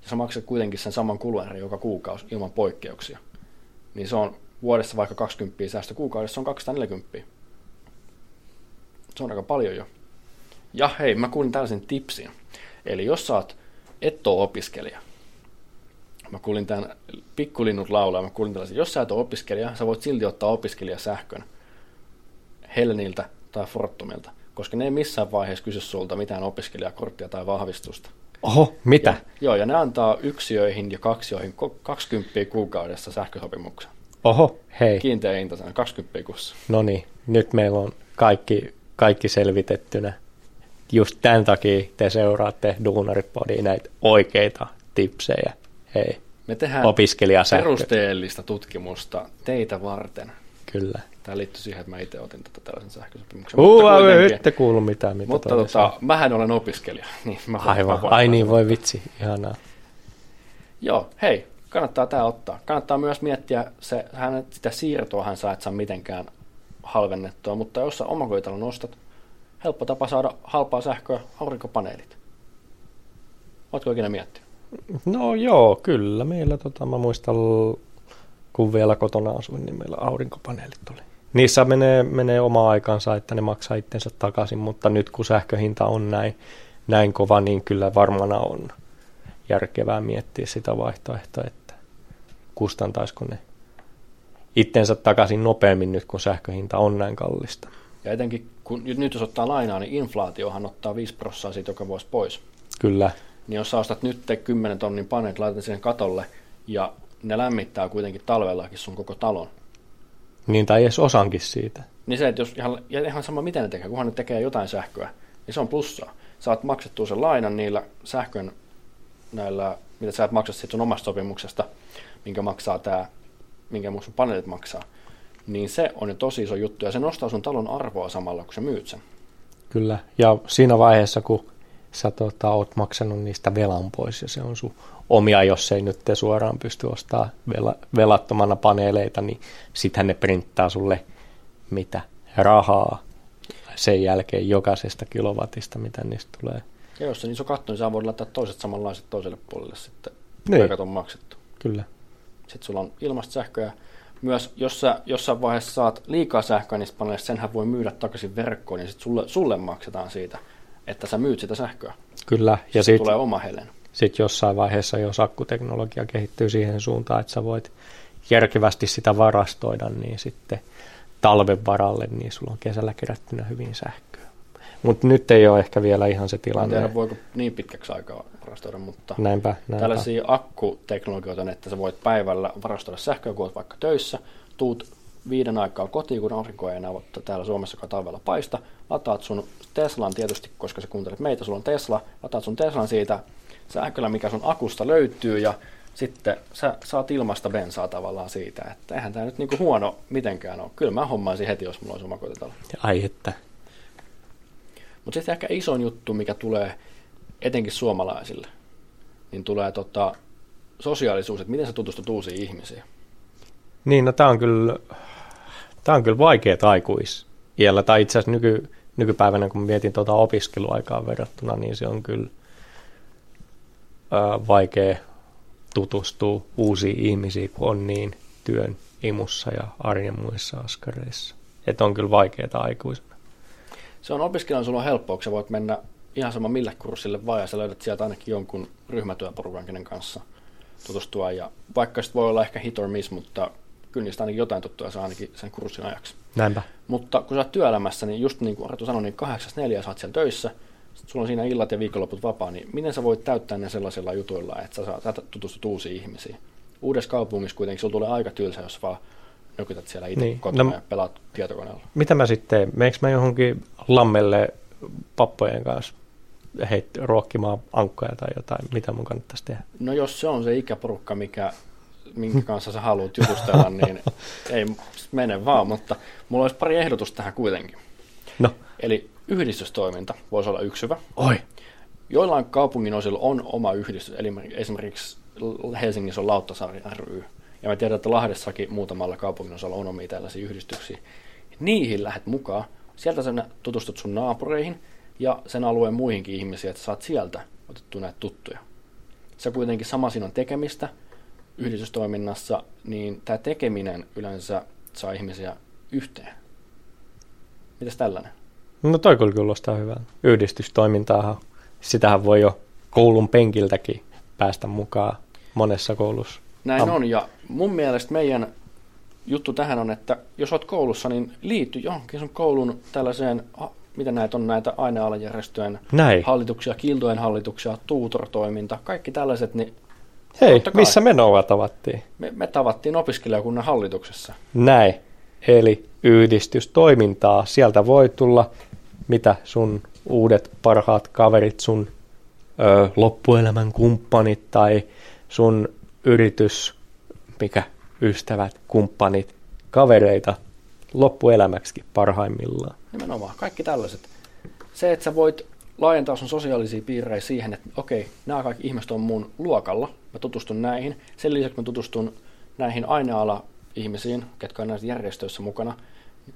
ja sä maksat kuitenkin sen saman kuluerän joka kuukausi ilman poikkeuksia, niin se on vuodessa vaikka 20 säästö kuukaudessa, on 240. Se on aika paljon jo. Ja hei, mä kuulin tällaisen tipsin. Eli jos sä oot, et oo opiskelija, mä kuulin tämän pikkulinnut laulaa, mä kuulin tällaisen, jos sä et ole opiskelija, sä voit silti ottaa opiskelijasähkön Helniltä tai Fortumilta, koska ne ei missään vaiheessa kysy sulta mitään opiskelijakorttia tai vahvistusta. Oho, mitä? Ja, joo, ja ne antaa yksiöihin ja kaksioihin 20 kuukaudessa sähkösopimuksen. Oho, hei. Kiinteä hinta, 20 kuussa. No niin, nyt meillä on kaikki, kaikki selvitettynä. Just tämän takia te seuraatte Duunaripodia näitä oikeita tipsejä. Hei, Me tehdään perusteellista tutkimusta teitä varten. Kyllä. Tämä liittyy siihen, että mä itse otin tätä tällaisen sähkösopimuksen. Uu, Mutta ette kuulu mitään, mitä Mutta tota, mähän olen opiskelija. Niin mä Aivan, ai niin, voi vitsi, ihanaa. Joo, hei, kannattaa tämä ottaa. Kannattaa myös miettiä, se, hän, sitä siirtoa hän saa et saa mitenkään halvennettua, mutta jos sä omakotitalon ostat, helppo tapa saada halpaa sähköä, aurinkopaneelit. Oletko ikinä miettinyt? No joo, kyllä. Meillä, tota, mä muistan, kun vielä kotona asuin, niin meillä aurinkopaneelit oli. Niissä menee, menee oma aikansa, että ne maksaa itsensä takaisin, mutta nyt kun sähköhinta on näin, näin kova, niin kyllä varmana on järkevää miettiä sitä vaihtoehtoa, että kustantaisiko ne itsensä takaisin nopeammin nyt, kun sähköhinta on näin kallista. Ja etenkin kun nyt- jos ottaa lainaa, niin inflaatiohan ottaa 5 prosenttia siitä joka vuosi pois. Kyllä, Niin jos sä ostat nyt 10 tonnin paneet, laitat siihen katolle ja ne lämmittää kuitenkin talvellakin sun koko talon. Niin tai edes osankin siitä. Niin se, että jos ihan, ja ihan sama miten ne tekee, kunhan ne tekee jotain sähköä, niin se on plussaa. Saat maksettua sen lainan niillä sähkön näillä, mitä sä et maksa siitä sun omasta sopimuksesta, minkä maksaa tää, minkä mun sun paneelit maksaa. Niin se on jo tosi iso juttu ja se nostaa sun talon arvoa samalla, kun sä myyt sen. Kyllä, ja siinä vaiheessa, kun sä tota, oot maksanut niistä velan pois ja se on sun omia, jos ei nyt te suoraan pysty ostamaan vela, velattomana paneeleita, niin sittenhän ne printtaa sulle mitä rahaa sen jälkeen jokaisesta kilowatista, mitä niistä tulee. Ja jos se niin iso katto, niin sä voit laittaa toiset samanlaiset toiselle puolelle sitten, Niin. niin. on maksettu. Kyllä, Sitten sulla on ilmasta sähköä. Myös jos sä jossain vaiheessa saat liikaa sähköä niistä paneeleista, senhän voi myydä takaisin verkkoon, niin sitten sulle, sulle maksetaan siitä, että sä myyt sitä sähköä. kyllä. Ja Sitten sitten tulee oma helen. sit jossain vaiheessa, jos akkuteknologia kehittyy siihen suuntaan, että sä voit järkevästi sitä varastoida, niin sitten talven varalle, niin sulla on kesällä kerättynä hyvin sähköä. Mutta nyt ei ole ehkä vielä ihan se Mä en tilanne. tiedä, voiko niin pitkäksi aikaa varastoida, mutta Näinpä, näinpä. tällaisia akkuteknologioita että sä voit päivällä varastoida sähköä, kun oot vaikka töissä, tuut viiden aikaa kotiin, kun aurinko ei enää täällä Suomessa talvella paista, lataat sun Teslan tietysti, koska sä kuuntelet meitä, sulla on Tesla, lataat sun Teslan siitä sähköllä, mikä sun akusta löytyy, ja sitten sä saat ilmasta bensaa tavallaan siitä, että eihän tämä nyt niinku huono mitenkään ole. Kyllä mä hommaisin heti, jos mulla olisi oma kotitalo. Ai että. Mutta sitten ehkä isoin juttu, mikä tulee etenkin suomalaisille, niin tulee tota, sosiaalisuus, että miten sä tutustut uusiin ihmisiin. Niin, no tää on kyllä, tää on kyllä vaikeet aikuisiellä, tai itse asiassa nyky, nykypäivänä, kun mietin tuota opiskeluaikaa verrattuna, niin se on kyllä ää, vaikea tutustua uusiin ihmisiin, kun on niin työn imussa ja arjen muissa askareissa. Että on kyllä vaikeaa aikuisena. Se on opiskelijan sulla helppoa, kun sä voit mennä ihan sama mille kurssille vaan, ja sä löydät sieltä ainakin jonkun ryhmätyöporukan, kenen kanssa tutustua. Ja vaikka sitten voi olla ehkä hit or miss, mutta kyllä niistä ainakin jotain tuttuja saa ainakin sen kurssin ajaksi. Näinpä. Mutta kun sä oot työelämässä, niin just niin kuin Arto sanoi, niin kahdeksasta neljä sä oot siellä töissä, sulla on siinä illat ja viikonloput vapaa, niin miten sä voit täyttää ne sellaisilla jutuilla, että sä, saat, sä tutustut uusiin ihmisiin? Uudessa kaupungissa kuitenkin sulla tulee aika tylsä, jos vaan nökytät siellä itse Niin, kotona no- no, ja pelaat tietokoneella. Mitä mä sitten, meneekö mä johonkin lammelle pappojen kanssa heit, ruokkimaan ankkoja tai jotain, mitä mun kannattaisi tehdä? No jos se on se ikäporukka, mikä, minkä kanssa sä haluat jutustella, niin ei mene vaan, mutta mulla olisi pari ehdotusta tähän kuitenkin. No, Eli yhdistystoiminta voisi olla yksi hyvä. oi, Joillain kaupungin osilla on oma yhdistys, eli esimerkiksi Helsingissä on Lauttasaari ry. Ja mä tiedän, että Lahdessakin muutamalla kaupungin osalla on omia tällaisia yhdistyksiä. Niihin lähdet mukaan. Sieltä sä tutustut sun naapureihin ja sen alueen muihinkin ihmisiin, että saat sieltä otettua näitä tuttuja. Se kuitenkin sama siinä on tekemistä yhdistystoiminnassa, niin tämä tekeminen yleensä saa ihmisiä yhteen. Mitäs tällainen? no toi kyllä kuulostaa hyvältä. Yhdistystoimintaahan, sitähän voi jo koulun penkiltäkin päästä mukaan monessa koulussa. Näin Am- on, ja mun mielestä meidän juttu tähän on, että jos olet koulussa, niin liity johonkin sun koulun tällaiseen miten näitä on näitä ainealajärjestöjen Näin. hallituksia, kiltojen hallituksia, tuutortoiminta, kaikki tällaiset, niin Hei, totta kai. missä me Nova tavattiin? me, me tavattiin opiskelijakunnan hallituksessa. Näin. Eli yhdistystoimintaa. Sieltä voi tulla mitä sun uudet parhaat kaverit, sun ö, loppuelämän kumppanit tai sun yritys, mikä ystävät, kumppanit, kavereita loppuelämäksi parhaimmillaan. Nimenomaan, kaikki tällaiset. Se, että sä voit laajentaa sun sosiaalisia piirejä siihen, että okei, nämä kaikki ihmiset on mun luokalla, mä tutustun näihin. Sen lisäksi mä tutustun näihin aineala-ihmisiin, ketkä on näissä järjestöissä mukana.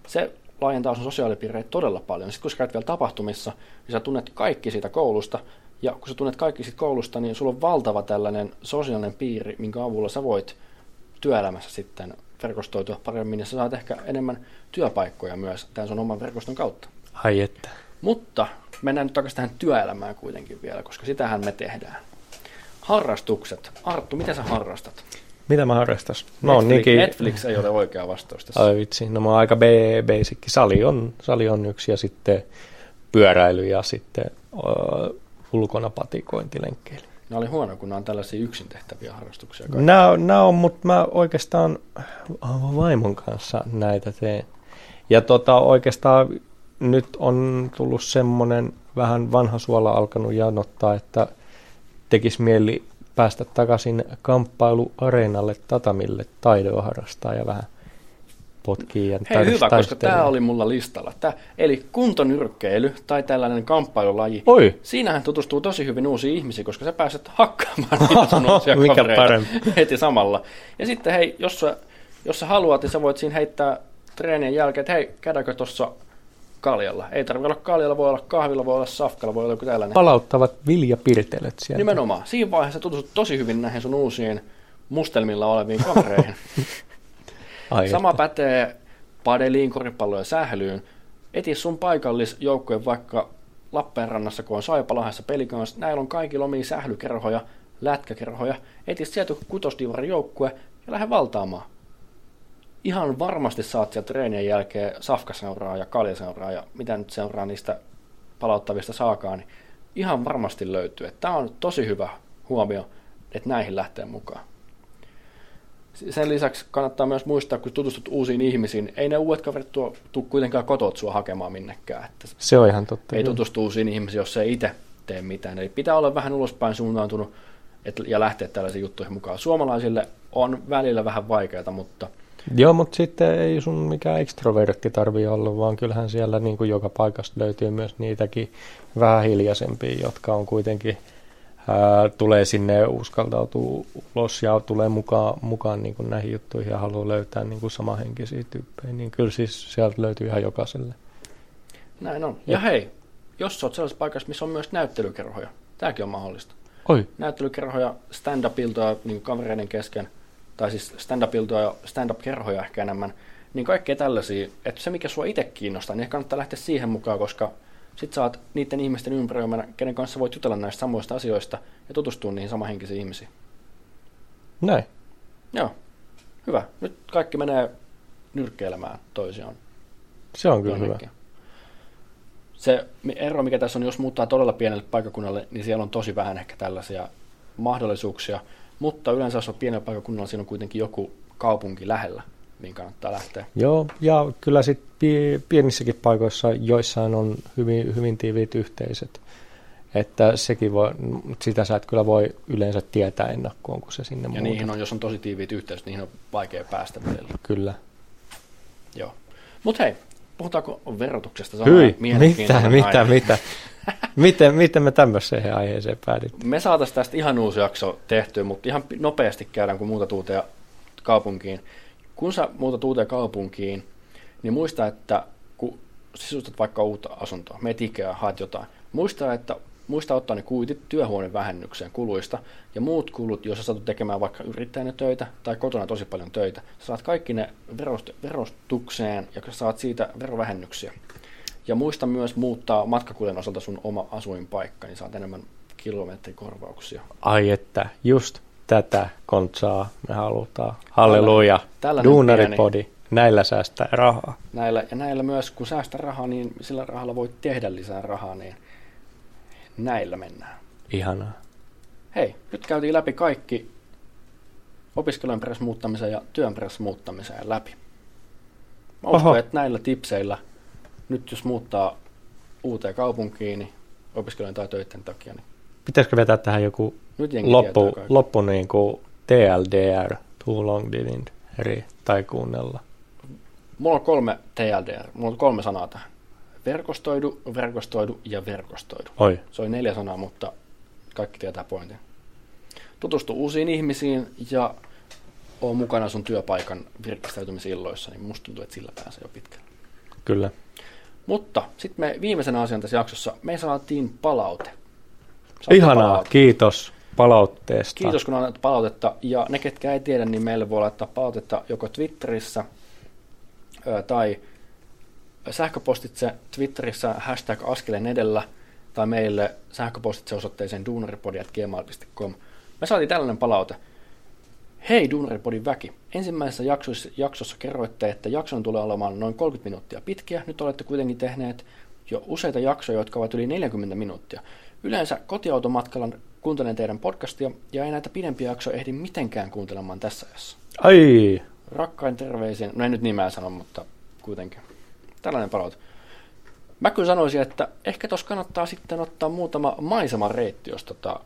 Se laajentaa sun sosiaalipiirejä todella paljon. Sitten kun sä käyt vielä tapahtumissa, niin sä tunnet kaikki siitä koulusta, ja kun sä tunnet kaikki siitä koulusta, niin sulla on valtava tällainen sosiaalinen piiri, minkä avulla sä voit työelämässä sitten verkostoitua paremmin, ja sä saat ehkä enemmän työpaikkoja myös tämän sun oman verkoston kautta. Ai että. Mutta mennään nyt takaisin tähän työelämään kuitenkin vielä, koska sitähän me tehdään. Harrastukset. Arttu, mitä sä harrastat? Mitä mä harrastas? No Netflix, niinkin. Netflix ei ole oikea vastaus tässä. Ai vitsi, no mä oon aika basic. Sali on, sali on yksi ja sitten pyöräily ja sitten ö, ulkona patikointilenkkeily. Ne oli huono, kun nämä on tällaisia yksin tehtäviä harrastuksia. kaikki. Nämä, nämä on, mutta mä oikeastaan vaimon kanssa näitä teen. Ja tota, oikeastaan nyt on tullut semmoinen vähän vanha suola alkanut janottaa, että tekisi mieli päästä takaisin kamppailuareenalle tatamille taidoa harrastaa ja vähän potkii. Ja Hei hyvä, koska tämä oli mulla listalla. Tää, eli kuntonyrkkeily tai tällainen kamppailulaji. Oi, Siinähän tutustuu tosi hyvin uusiin ihmisiin, koska sä pääset hakkaamaan niitä sun uusia Mikä parempi. heti samalla. Ja sitten hei, jos sä, jos sä haluat, niin sä voit siinä heittää treenien jälkeen, että hei, käydäänkö tuossa kaljalla. Ei tarvitse olla kaljalla, voi olla kahvilla, voi olla safkalla, voi olla joku tällainen. palauttavat viljapirtelöt sieltä. Nimenomaan. Siinä vaiheessa tutustut tosi hyvin näihin sun uusiin mustelmilla oleviin kavereihin. Sama että. pätee padeliin, koripalloon ja sählyyn. Eti sun paikallisjoukkueen vaikka Lappeenrannassa, kun on Saipalahessa pelikans, näillä on kaikilla omia sählykerhoja, lätkäkerhoja. Eti sieltä kutosdivarin joukkue ja lähde valtaamaan. Ihan varmasti saat sieltä treenien jälkeen safkaseuraa ja kaljaseuraa ja mitä nyt seuraa niistä palauttavista saakaan, niin ihan varmasti löytyy. Tämä on tosi hyvä huomio, että näihin lähtee mukaan. Sen lisäksi kannattaa myös muistaa, kun tutustut uusiin ihmisiin, ei ne uudet kaverit tuo, tuu kuitenkaan kotot sua hakemaan minnekään. Että Se on ihan totta. ei kyllä. tutustu uusiin ihmisiin, jos ei itse tee mitään. Eli pitää olla vähän ulospäin suuntautunut et, ja lähteä tällaisiin juttuihin mukaan. Suomalaisille on välillä vähän vaikeaa, mutta Joo, mutta sitten ei sun mikään ekstrovertti tarvii olla, vaan kyllähän siellä niin kuin joka paikasta löytyy myös niitäkin vähän hiljaisempia, jotka on kuitenkin ää, tulee sinne, uskaltautuu ulos ja tulee mukaan, mukaan niin kuin näihin juttuihin ja haluaa löytää niin kuin samahenkisiä tyyppejä, niin kyllä siis sieltä löytyy ihan jokaiselle. näin on. Ja hei, jos sä oot sellaisessa paikassa, missä on myös näyttelykerhoja, tämäkin on mahdollista. Oi, näyttelykerhoja, stand-up-iltoja niin kavereiden kesken, tai siis stand-up-iltoja ja stand-up-kerhoja ehkä enemmän, niin kaikkea tällaisia, että se mikä sua itse kiinnostaa, niin kannattaa lähteä siihen mukaan, koska sit sä oot niiden ihmisten ympäröimänä, kenen kanssa voit jutella näistä samoista asioista ja tutustua niihin samahenkisiin ihmisiin. näin. Joo, hyvä. Nyt kaikki menee nyrkkeilemään toisiaan. Se on kyllä hyvä. jonnekin. Se ero, mikä tässä on, jos muuttaa todella pienelle paikakunnalle, niin siellä on tosi vähän ehkä tällaisia mahdollisuuksia, mutta yleensä jos on pienellä paikakunnalla, siinä on kuitenkin joku kaupunki lähellä, mihin kannattaa lähteä. Joo, ja kyllä sitten pienissäkin paikoissa joissain on hyvin, hyvin tiiviit yhteisöt. Että sekin voi, sitä sä et kyllä voi yleensä tietää ennakkoon, kun se sinne Ja muutat. niihin on, jos on tosi tiiviit yhteys, niihin on vaikea päästä välillä. Kyllä. Joo. Mutta hei, puhutaanko verotuksesta? Hyi, mitä, mitä, mitä? miten, miten me tämmöiseen aiheeseen päädyttiin? Me saataisiin tästä ihan uusi jakso tehtyä, mutta ihan nopeasti käydään, kun muutat uuteen kaupunkiin. Kun sä muutat uuteen kaupunkiin, niin muista, että kun sisustat vaikka uutta asuntoa, meet Ikea, haet jotain, muista, että muista ottaa ne kuitit työhuonevähennykseen kuluista ja muut kulut, jos sä satut tekemään vaikka yrittäjänä töitä tai kotona tosi paljon töitä. Sä saat kaikki ne verost- verostukseen ja sä saat siitä verovähennyksiä. Ja muista myös muuttaa matkakuljen osalta sun oma asuinpaikka, niin saat enemmän kilometrikorvauksia. Ai että, just tätä kontsaa me halutaan. Halleluja. Duunaripodi. pieni, näillä säästää rahaa. Näillä, ja näillä myös, kun säästää rahaa, niin sillä rahalla voit tehdä lisää rahaa, niin näillä mennään. Ihanaa. Hei, nyt käytiin läpi kaikki opiskelujen perässä muuttamisen ja työn perässä muuttamisen läpi. Mä uskon, Oho. että näillä tipseillä, nyt jos muuttaa uuteen kaupunkiin, niin opiskelujen tai töiden takia, niin Pitäisikö vetää tähän joku nyt loppu, loppu niin kuin TLDR, Too Long Didn't Read, tai kuunnella? Mulla on kolme TLDR, mulla on kolme sanaa tähän. Verkostoidu, verkostoidu ja verkostoidu. Oi, Se oli neljä sanaa, mutta kaikki tietää pointin. Tutustu uusiin ihmisiin ja oo mukana sun työpaikan virkistäytymisilloissa, niin musta tuntuu, että sillä pääsee jo pitkälle. kyllä. Mutta sitten me viimeisenä asian tässä jaksossa, me saatiin palaute. Saatiin Ihanaa, palaute. kiitos palautteesta. Kiitos kun annat palautetta. Ja ne, ketkä ei tiedä, niin meille voi laittaa palautetta joko Twitterissä ö, tai sähköpostitse Twitterissä hashtag askeleen edellä tai meille sähköpostitse osoitteeseen duunaripodi.gmail.com. Me saatiin tällainen palaute. Hei Duunaripodin väki! Ensimmäisessä jaksossa, jaksossa kerroitte, että jakson tulee olemaan noin 30 minuuttia pitkiä. Nyt olette kuitenkin tehneet jo useita jaksoja, jotka ovat yli 40 minuuttia. Yleensä kotiautomatkalla kuuntelen teidän podcastia ja ei näitä pidempiä jaksoja ehdi mitenkään kuuntelemaan tässä ajassa. Ai, Rakkain terveisin, no en nyt nimeä sano, mutta kuitenkin. Tällainen palaute. Mä kyllä sanoisin, että ehkä tos kannattaa sitten ottaa muutama maisemareitti, jos tota,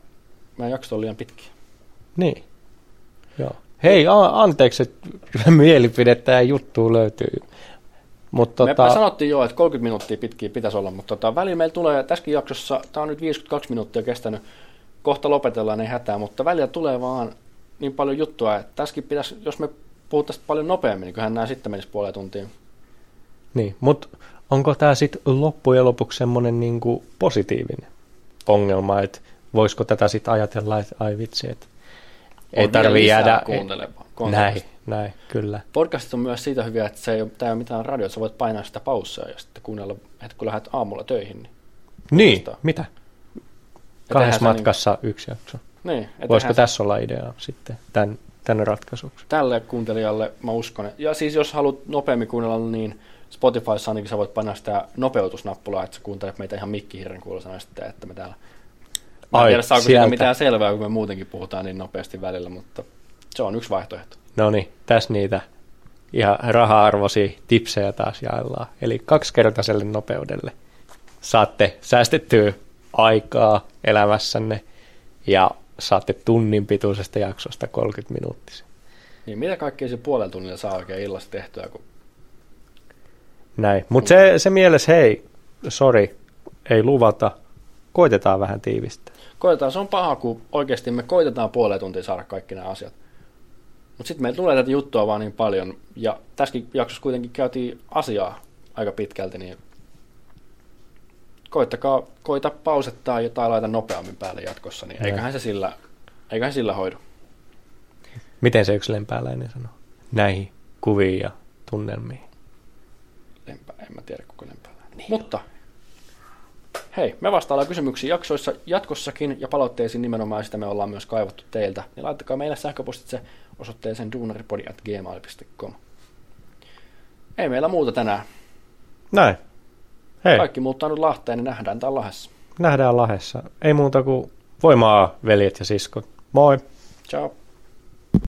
mä jaksot on liian pitkiä. niin. Joo. Hei, a- anteeksi, että mielipidettä ja juttua löytyy. Mutta tota, me sanottiin jo, että 30 minuuttia pitkiä pitäisi olla, mutta tota, välillä meillä tulee tässäkin jaksossa, tämä on nyt 52 minuuttia kestänyt, kohta lopetellaan, ei hätää, mutta välillä tulee vaan niin paljon juttua, että tässäkin pitäisi, jos me puhuttaisiin paljon nopeammin, niin kyllähän nämä sitten menisi puoleen tuntiin. Niin, mutta onko tämä sitten loppujen lopuksi semmoinen niinku positiivinen ongelma, että voisiko tätä sitten ajatella, että ai vitsi, että ei lisää jäädä... kuuntelemaan. Näin, näin, kyllä. Podcastit on myös siitä hyviä, että se ei ole, tämä ei ole mitään radio, sä voit painaa sitä paussia ja sitten kuunnella, että kun lähdet aamulla töihin. Niin, Niin, Kuulostaa. mitä? Kahdessa matkassa yksi jakso. Niin, Voisiko tehdään se tässä olla idea sitten tämän, tänne ratkaisuksi? Tälle kuuntelijalle mä uskon. Ja siis jos haluat nopeammin kuunnella, niin Spotifyssa ainakin sä voit painaa sitä nopeutusnappulaa, että sä kuuntelet meitä ihan mikkihirren kuulosana sitten, että me täällä... Mä en Ai, tiedä, saako sieltä. mitään selvää, kun me muutenkin puhutaan niin nopeasti välillä, mutta se on yksi vaihtoehto. No niin, tässä niitä ihan raha-arvoisia tipsejä taas jaellaan. Eli kaksikertaiselle nopeudelle saatte säästettyä aikaa elämässänne ja saatte tunnin pituisesta jaksosta 30 minuuttisen. Niin mitä kaikkea se puolella tunnilla saa oikein illasta tehtyä, kun Näin. Mutta se, se mielessä, hei, sorry, ei luvata, koitetaan vähän tiivistää. koetaan, se on paha, kun oikeasti me koitetaan puoleen tuntia saada kaikki nämä asiat. Mutta sitten meillä tulee tätä juttua vaan niin paljon, ja tässäkin jaksossa kuitenkin käytiin asiaa aika pitkälti, niin koittakaa, koita pausettaa tai laita nopeammin päälle jatkossa, niin eiköhän se sillä, eiköhän sillä hoidu. Miten se yksi lempääläinen sanoo? Näihin kuviin ja tunnelmiin. En mä tiedä koko. Niin Mutta hei, me vastaillaan kysymyksiin jaksoissa jatkossakin ja palautteisiin nimenomaan sitä me ollaan myös kaivattu teiltä. Niin laittakaa meille sähköpostitse osoitteeseen duunaripodi.gmail.com. Ei meillä muuta tänään. Näin. Hei, Kaikki muuttaa nyt Lahteen, niin nähdään täällä Lahdessa. nähdään Lahessa. Ei muuta kuin voimaa, veljet ja siskot. Moi! Ciao.